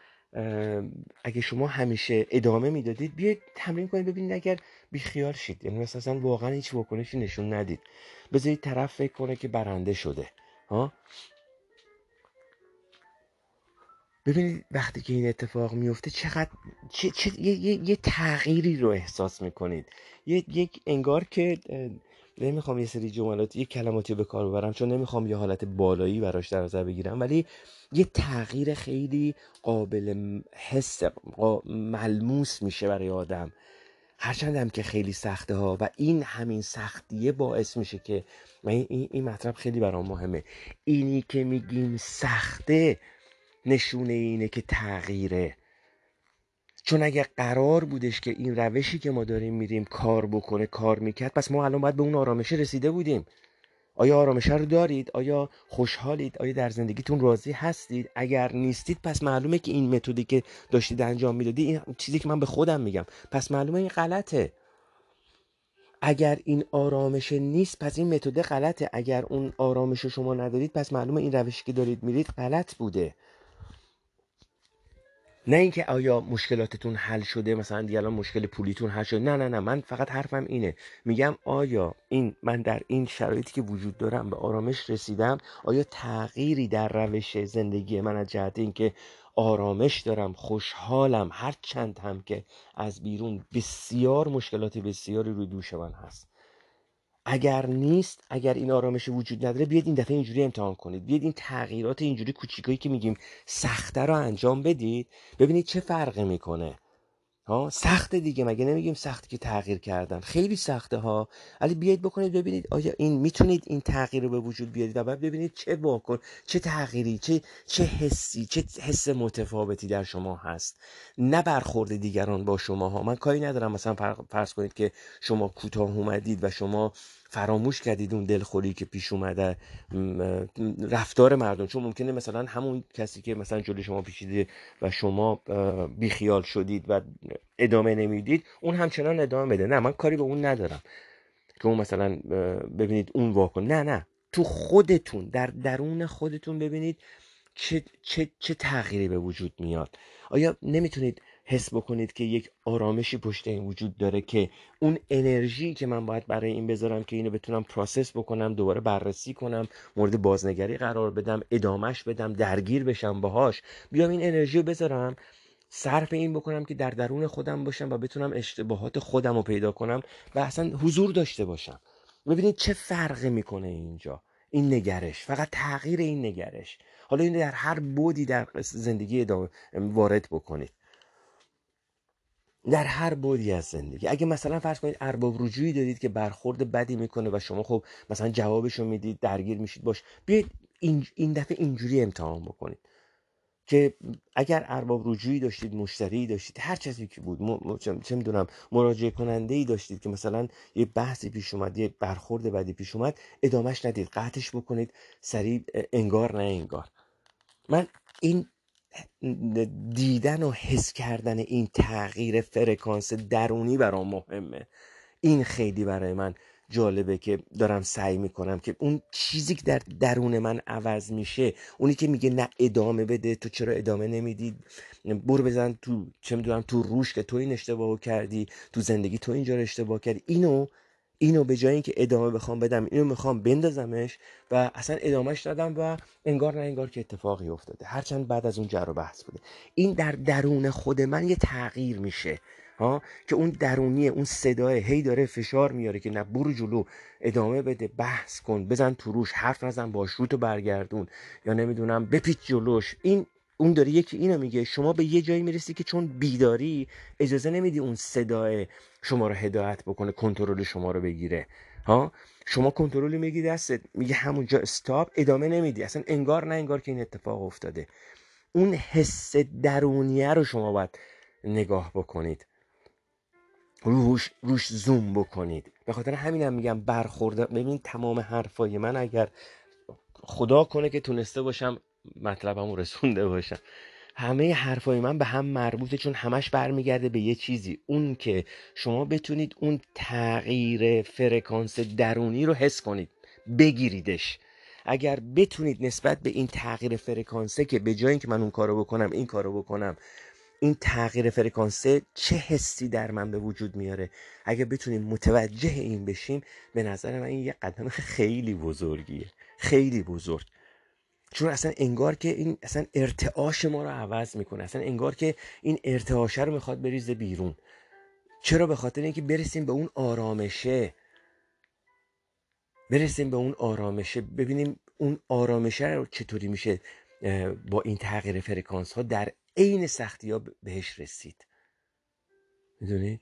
اگه شما همیشه ادامه می‌دادید بیاید تمرین کنید. ببینید اگر بیخیال شید یعنی مثلا واقعا هیچ واکنشی نشون ندید. بذارید طرف فکر کنه که برنده شده. ها ببینید وقتی که این اتفاق میفته چقدر چه, چه، یه،, یه،, تغییری رو احساس می‌کنید. یه، یک انگار که نمی‌خوام یه سری جملات یه کلماتی به کار ببرم چون نمی‌خوام یه حالت بالایی براش در نظر بگیرم ولی یه تغییر خیلی قابل حس ملموس میشه برای آدم. هرچند هم که خیلی سخته ها و این همین سختیه باعث میشه که این, این مطلب خیلی برام مهمه. اینی که میگیم سخته نشونه اینه که تغییره. چون اگه قرار بودش که این روشی که ما داریم میریم کار بکنه کار می‌کرد پس ما الان باید به اون آرامشه رسیده بودیم. آیا آرامشه رو دارید؟ آیا خوشحالید؟ آیا در زندگیتون راضی هستید؟ اگر نیستید پس معلومه که این متدی که داشتید انجام می‌دادی این چیزی که من به خودم میگم پس معلومه این غلطه. اگر این آرامش نیست پس این متد غلطه. اگر اون آرامش رو شما ندارید پس معلومه این روشی که دارید میرید غلط بوده. نه اینکه آیا مشکلاتتون حل شده مثلا دیگه الان مشکل پولیتون حل شده. نه نه نه من فقط حرفم اینه. میگم آیا این من در این شرایطی که وجود دارم به آرامش رسیدم؟ آیا تغییری در روش زندگی من از جهت اینکه آرامش دارم خوشحالم هر چند هم که از بیرون بسیار مشکلات بسیاری روی دوش من هست. اگر نیست اگر این آرامش وجود نداره بیاید این دفعه اینجوری امتحان کنید. بیاید این تغییرات اینجوری کوچیکایی که میگیم سخته رو انجام بدید ببینید چه فرقی می‌کنه. ها؟ سخت دیگه مگه نمیگیم سخت که تغییر کردن؟ خیلی سخته ها. ولی بیاید بکنید ببینید آیا این می‌تونید این تغییر رو به وجود بیارید و بعد ببینید چه واکن چه تغییری چه چه حسی چه حس متفاوتی در شما هست. نه برخورد دیگران با شما ها من کاری ندارم مثلا فرض کنید که شما کوتاه اومدید و شما فراموش کردید اون دلخوری که پیش اومده؟ رفتار مردم. چون ممکنه مثلا همون کسی که مثلا جلوی شما پیشیده و شما بیخیال شدید و ادامه نمی‌دید اون همچنان ادامه بده. نه من کاری به اون ندارم که اون مثلا ببینید اون واکن. نه نه. تو خودتون در درون خودتون ببینید چه, چه, چه تغییری به وجود میاد. آیا نمی‌تونید حس بکنید که یک آرامشی پشت این وجود داره که اون انرژی که من باید برای این بذارم که اینو بتونم پروسس بکنم دوباره بررسی کنم مورد بازنگری قرار بدم ادامش بدم درگیر بشم باهاش بیام این انرژی رو بذارم صرف این بکنم که در درون خودم باشم و بتونم اشتباهات خودم رو پیدا کنم و اصلا حضور داشته باشم. ببینید چه فرقی می‌کنه اینجا؟ این نگرش فقط تغییر این نگرش. حالا این در هر بودی در زندگی وارد بکنید. در هر بودی از زندگی. اگه مثلا فرض کنید ارباب رجوعی دارید که برخورد بدی می‌کنه و شما خب مثلا جوابشو می‌دید درگیر میشید باش. بیاید این, این دفعه اینجوری امتحان بکنید که اگر ارباب رجوعی داشتید مشتری داشتید هر چیزی که بود چه می‌دونم مراجعه کننده ای داشتید که مثلا یه بحثی پیش اومد یه برخورد بدی پیش اومد ادامهش ندید. قطعش بکنید سریع انگار نه انگار. من این دیدن و حس کردن این تغییر فرکانس درونی برام مهمه. این خیلی برای من جالبه که دارم سعی می‌کنم که اون چیزی که در درون من عوض میشه اونی که میگه نه ادامه بده تو چرا ادامه نمیدی؟ برو بزن تو چه می‌دونم تو روش که تو این اشتباه کردی تو زندگی تو اینجا اشتباه کردی. اینو اینو به جای اینکه ادامه بخوام بدم اینو می‌خوام بندازمش و اصلا ادامهش دادم و انگار نه انگار که اتفاقی افتاده. هرچند بعد از اون جر و بحث بوده. این در درون خود من یه تغییر میشه ها؟ که اون درونیه اون صدای هی داره فشار میاره که نه برو جلو ادامه بده بحث کن بزن تو روش حرف نزن باش رو برگردون. یا نمی‌دونم بپیچ جلوش. این اون داره یکی اینو میگه شما به یه جایی می‌رسی که چون بیداری اجازه نمیدی اون صدای شما رو هدایت بکنه کنترل شما رو بگیره. ها؟ شما کنترل میگی دستت میگه همونجا استاپ ادامه نمیدی. اصلا انگار نه انگار که این اتفاق افتاده. اون حس درونیه رو شما باید نگاه بکنید. روش روش زوم بکنید. به خاطر همینم میگم برخورده ببین تمام حرفای من اگر خدا کنه که تونسته باشم مطلبمو رسونده باشم. همه حرفای من به هم مربوطه چون همش برمیگرده به یه چیزی. اون که شما بتونید اون تغییر فرکانس درونی رو حس کنید. بگیریدش. اگر بتونید نسبت به این تغییر فرکانسه که به جای اینکه من اون کارو بکنم این کارو بکنم این تغییر فرکانسه چه حسی در من به وجود میاره؟ اگر بتونیم متوجه این بشیم به نظر من این یه قدم خیلی بزرگیه. خیلی بزرگ. چون اصلا انگار که این اصلا ارتعاش ما رو عوض می‌کنه. اصلا انگار که این ارتعاشه رو می‌خواد بریزه بیرون. چرا؟ به خاطر اینکه برسیم به اون آرامشه. برسیم به اون آرامشه. ببینیم اون آرامشه رو چطوری میشه با این تغییر فرکانس ها در عین سختی ها بهش رسید. می‌دونید؟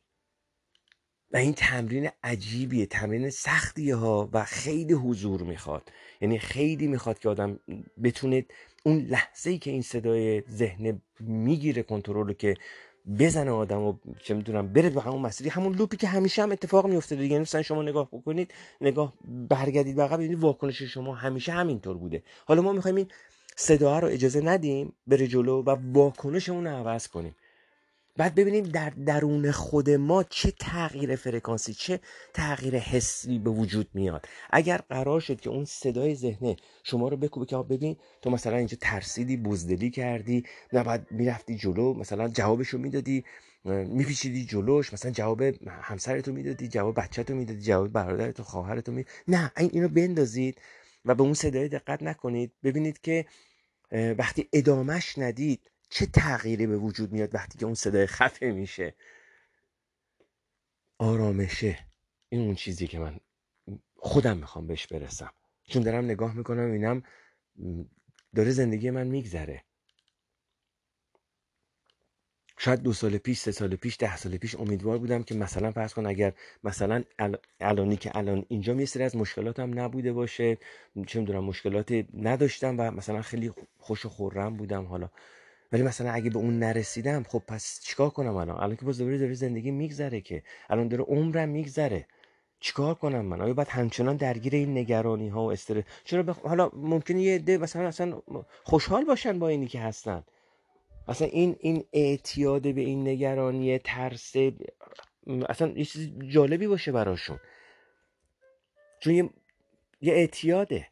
و این تمرین عجیبیه تمرین سختیه ها و خیلی حضور می‌خواد. یعنی خیلی می‌خواد که آدم بتونه اون لحظه ای که این صدای ذهن می‌گیره کنترل که بزنه آدم و چه می‌دونم بره به همون مسیری همون لوپی که همیشه هم اتفاق میفته دیگه. مثلا شما نگاه بکنید نگاه برگردید عقب ببینید واکنش شما همیشه همینطور بوده. حالا ما می‌خوایم این صدا رو اجازه ندیم بره جلو و واکنش اون رو عوض کنیم. بعد ببینیم در درون خود ما چه تغییر فرکانسی چه تغییر حسی به وجود میاد. اگر قرار شد که اون صدای ذهنه شما رو بکوبه که ببین تو مثلا اینجا ترسیدی بزدلی کردی نه بعد می‌رفتی جلو مثلا جوابشو می‌دادی میپیچیدی جلوش مثلا جواب همسرتو می‌دادی جواب بچهتو می‌دادی جواب برادرتو خواهرتو می نه این اینو بندازید و به اون صدای دقت نکنید. ببینید که وقتی ادامش ندید چه تغییری به وجود میاد وقتی که اون صدای خفه میشه؟ آرامشه. این اون چیزی که من خودم می‌خوام بهش برسم. چون دارم نگاه می‌کنم اینم داره زندگی من میگذره. شاید دو سال پیش سه سال پیش ده سال پیش امیدوار بودم که مثلا فرض کن اگر مثلا الانی که الان اینجا یه سری از مشکلاتم نبوده باشه. چه می‌دونم مشکلات نداشتم و مثلا خیلی خوش و خورم بودم. حالا ولی مثلا اگه به اون نرسیدم خب پس چیکار کنم الان؟ الان که دوباره داره زندگی میگذره که. الان داره عمرم میگذره. چیکار کنم من؟ آیا باید همچنان درگیر این نگرانی ها و استرس؟ چرا بخ... حالا ممکنه یه عده مثلا اصلا خوشحال باشن با اینی که هستن. اصلا این این اعتیاد به این نگرانی ترس اصلا یه چیز جالبی باشه براشون. چون یه, یه اعتیاده.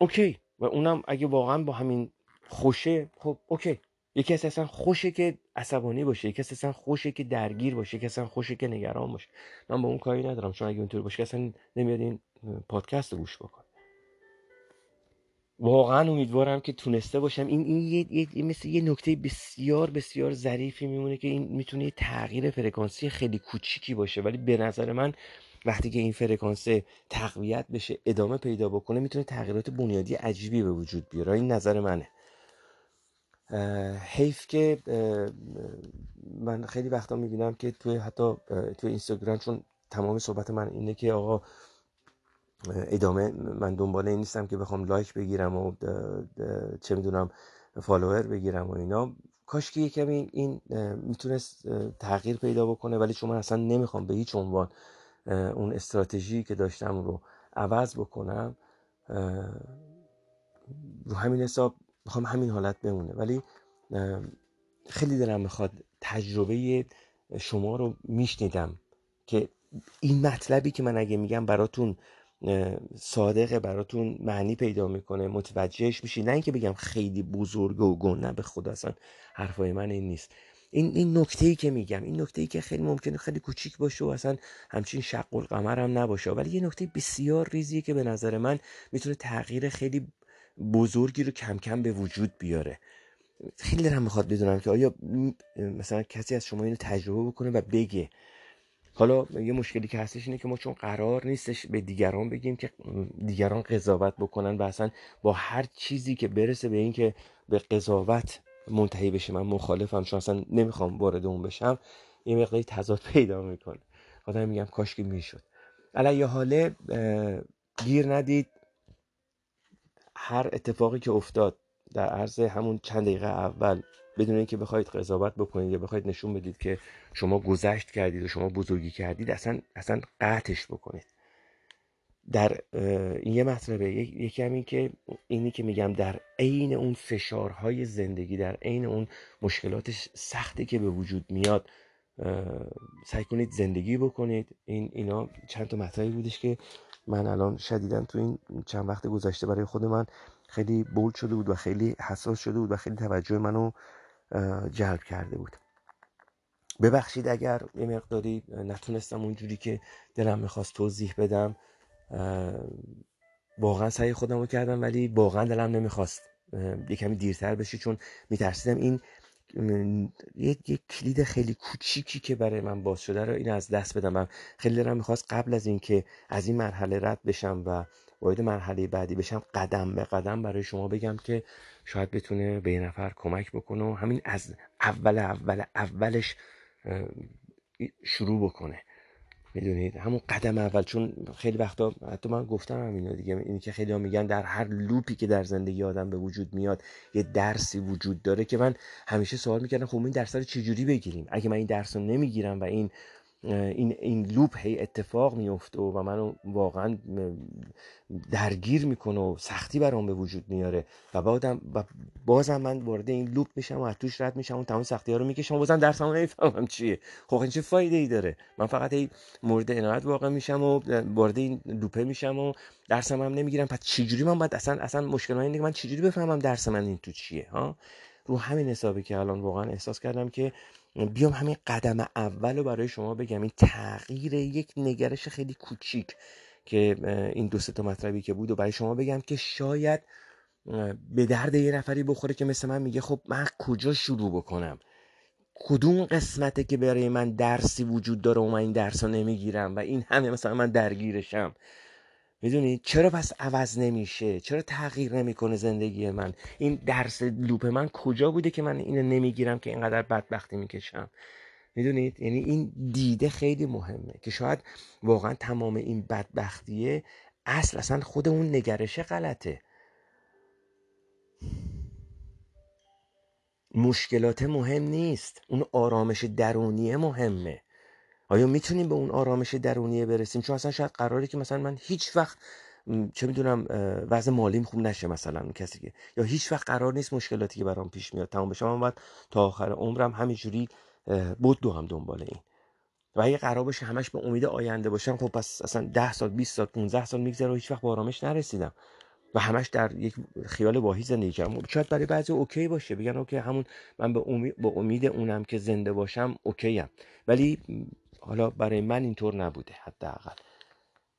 Okay. و اونم اگه واقعا با همین خوشه. خب okay. یکی از اصلا خوشه که عصبانی باشه یکی اصلا خوشه که درگیر باشه یکی اصلا خوشه که نگران باشه. من با اون کاری ندارم. چون اگه اونطور باشه اصلا نمیاد این پادکست رو گوش بکن واقعا امیدوارم که تونسته باشم. این این یه, یه مثل یه نکته بسیار بسیار ظریفی میمونه که این می‌تونه یه تغییر فرکانسی خیلی کوچیکی باشه. ولی به نظر من وقتی که این فرکانس تقویت بشه ادامه پیدا بکنه می‌تونه تغییرات بنیادی عجیبی به وجود بیاره. این نظر منه. حیف که من خیلی وقتا می‌بینم که توی حتی توی اینستاگرام چون تمام صحبت من اینه که آقا ادامه من دنبال این نیستم که بخوام لایک بگیرم و چه می‌دونم فالوور بگیرم و اینا. کاش که کمی این می‌تونست تغییر پیدا بکنه ولی چون من اصلا نمی‌خوام به هیچ عنوان اون استراتژی که داشتم رو عوض بکنم رو همین حساب می‌خوام همین حالت بمونه. ولی خیلی دلم می‌خواد تجربه شما رو میشنیدم که این مطلبی که من اگه میگم براتون صادقه براتون معنی پیدا می‌کنه متوجهش میشی. نه اینکه بگم خیلی بزرگ و گنه به خدا اصلا حرفای من این نیست. این این نکته ای که میگم این نکته ای که خیلی ممکنه خیلی کوچیک باشه و اصلا همچین شق القمر هم نباشه. ولی یه نکته بسیار ریزیه که به نظر من می‌تونه تغییر خیلی بزرگی رو کم کم به وجود بیاره. خیلی دلم می‌خواد بدونم که آیا مثلا کسی از شما اینو تجربه بکنه و بگه. حالا یه مشکلی که هستش اینه که ما چون قرار نیستش به دیگران بگیم که دیگران قضاوت بکنن و اصلا با هر چیزی که برسه به اینکه به قضاوت منتهی بشه. من مخالفم چون اصلا نمی‌خوام وارد اون بشم. یه مقداری تضاد پیدا می‌کنه. خدا میگم کاش که می‌شد. علی حاله گیر ندید. هر اتفاقی که افتاد در عرض همون چند دقیقه اول بدون اینکه بخواید قضاوت بکنید یا بخواید نشون بدید که شما گذشت کردید و شما بزرگی کردید اصلا اصلا قطعش بکنید. در این یه مطلبه. یکی همین که اینی که میگم در عین اون فشارهای زندگی در عین اون مشکلات سختی که به وجود میاد سعی کنید زندگی بکنید. این اینا چند تا مطلبی بودش که من الان شدیدم تو این چند وقت گذشته برای خود من خیلی بولد شده بود و خیلی حساس شده بود و خیلی توجه منو جلب کرده بود. ببخشید اگر یه مقداری نتونستم اونجوری که دلم می‌خواست توضیح بدم واقعا سعی خودم رو کردم ولی واقعا دلم نمی‌خواست یه کمی دیرتر بشه چون میترسیدم این یه, یه کلید خیلی کوچیکی که برای من باز شده رو این از دست بدم من خیلی دلم می‌خواست قبل از اینکه از این مرحله رد بشم و وارد مرحله بعدی بشم قدم به قدم برای شما بگم که شاید بتونه به یه نفر کمک بکنه و همین از اول اول اولش شروع بکنه. می‌دونید؟ همون قدم اول چون خیلی وقتا حتی من گفتم همینو دیگه اینی که خیلی ها میگن در هر loop ی که در زندگی آدم به وجود میاد یه درسی وجود داره که من همیشه سوال می‌کردم خب این درس رو چجوری بگیریم؟ اگه من این درس رو نمی‌گیرم و این این این loop هی اتفاق میفته و منو واقعا درگیر می‌کنه و سختی برام به وجود میاره. و بعدم و بازم من وارد این loop میشم و از توش رد میشم و تمام سختی ها رو می‌کشم و بازم درسمو نمی‌فهمم چیه؟ خب این چه فایده ای داره؟ من فقط هی مورد عنایت واقع میشم و وارد این لوپه میشم و درسم هم نمی‌گیرم. پس چجوری من باید اصلا اصلا مشکل اینه که من چجوری بفهمم درس من این تو چیه ها؟ رو همین حسابی که الان واقعا احساس کردم که بیام همین قدم اول رو برای شما بگم. این تغییر یک نگرش خیلی کوچیک که این دو تا مطلبی که بود و برای شما بگم که شاید به درد یه نفری بخوره که مثل من میگه خب من کجا شروع بکنم؟ کدوم قسمته که برای من درسی وجود داره و من این درس رو نمی‌گیرم و این همه مثلا من درگیرشم؟ می‌دونید چرا پس عوض نمیشه؟ چرا تغییر نمی‌کنه زندگی من؟ این درس لوپ من کجا بوده که من اینو نمی‌گیرم که اینقدر بدبختی می‌کشم؟ می‌دونید یعنی این دیده خیلی مهمه که شاید واقعا تمام این بدبختیه اصل اصلا خود اون نگرشه غلطه. مشکلات مهم نیست. اون آرامش درونیه مهمه. آیا می‌تونیم به اون آرامش درونیه برسیم؟ چون اصلا شاید قراره که مثلا من هیچ وقت چه می‌دونم وضع مالیم خوب نشه مثلا کسی که یا هیچ وقت قرار نیست مشکلاتی که برام پیش میاد تمام بشه. من باید تا آخر عمرم همینجوری بود دو هم دنبال این. و اگه قرار باشه همش به امید آینده باشم خب پس اصلا 10 سال 20 سال 15 سال میگذره و هیچ وقت به آرامش نرسیدم. و همش در یک خیال واهی زندگی کردم. شاید برای بعضی okay باشه. بگن okay همون من به امید, به امید اونم که زنده باشم okay ام. ولی حالا برای من اینطور نبوده حداقل.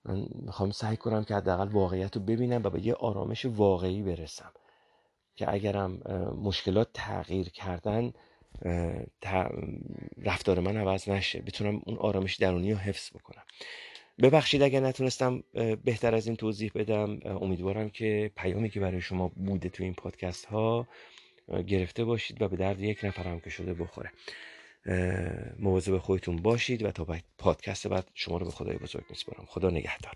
من می‌خوام سعی کنم که حداقل واقعیت رو ببینم و به یه آرامش واقعی برسم که اگرم مشکلات تغییر کردن رفتار من عوض نشه بتونم اون آرامش درونی رو حفظ بکنم. ببخشید اگر نتونستم بهتر از این توضیح بدم. امیدوارم که پیامی که برای شما بوده تو این پادکست ها گرفته باشید و به درد یک نفر هم که شده بخوره. مواظب خودتون باشید و تا پادکست بعد شما رو به خدای بزرگ میسپارم. خدا نگهدار.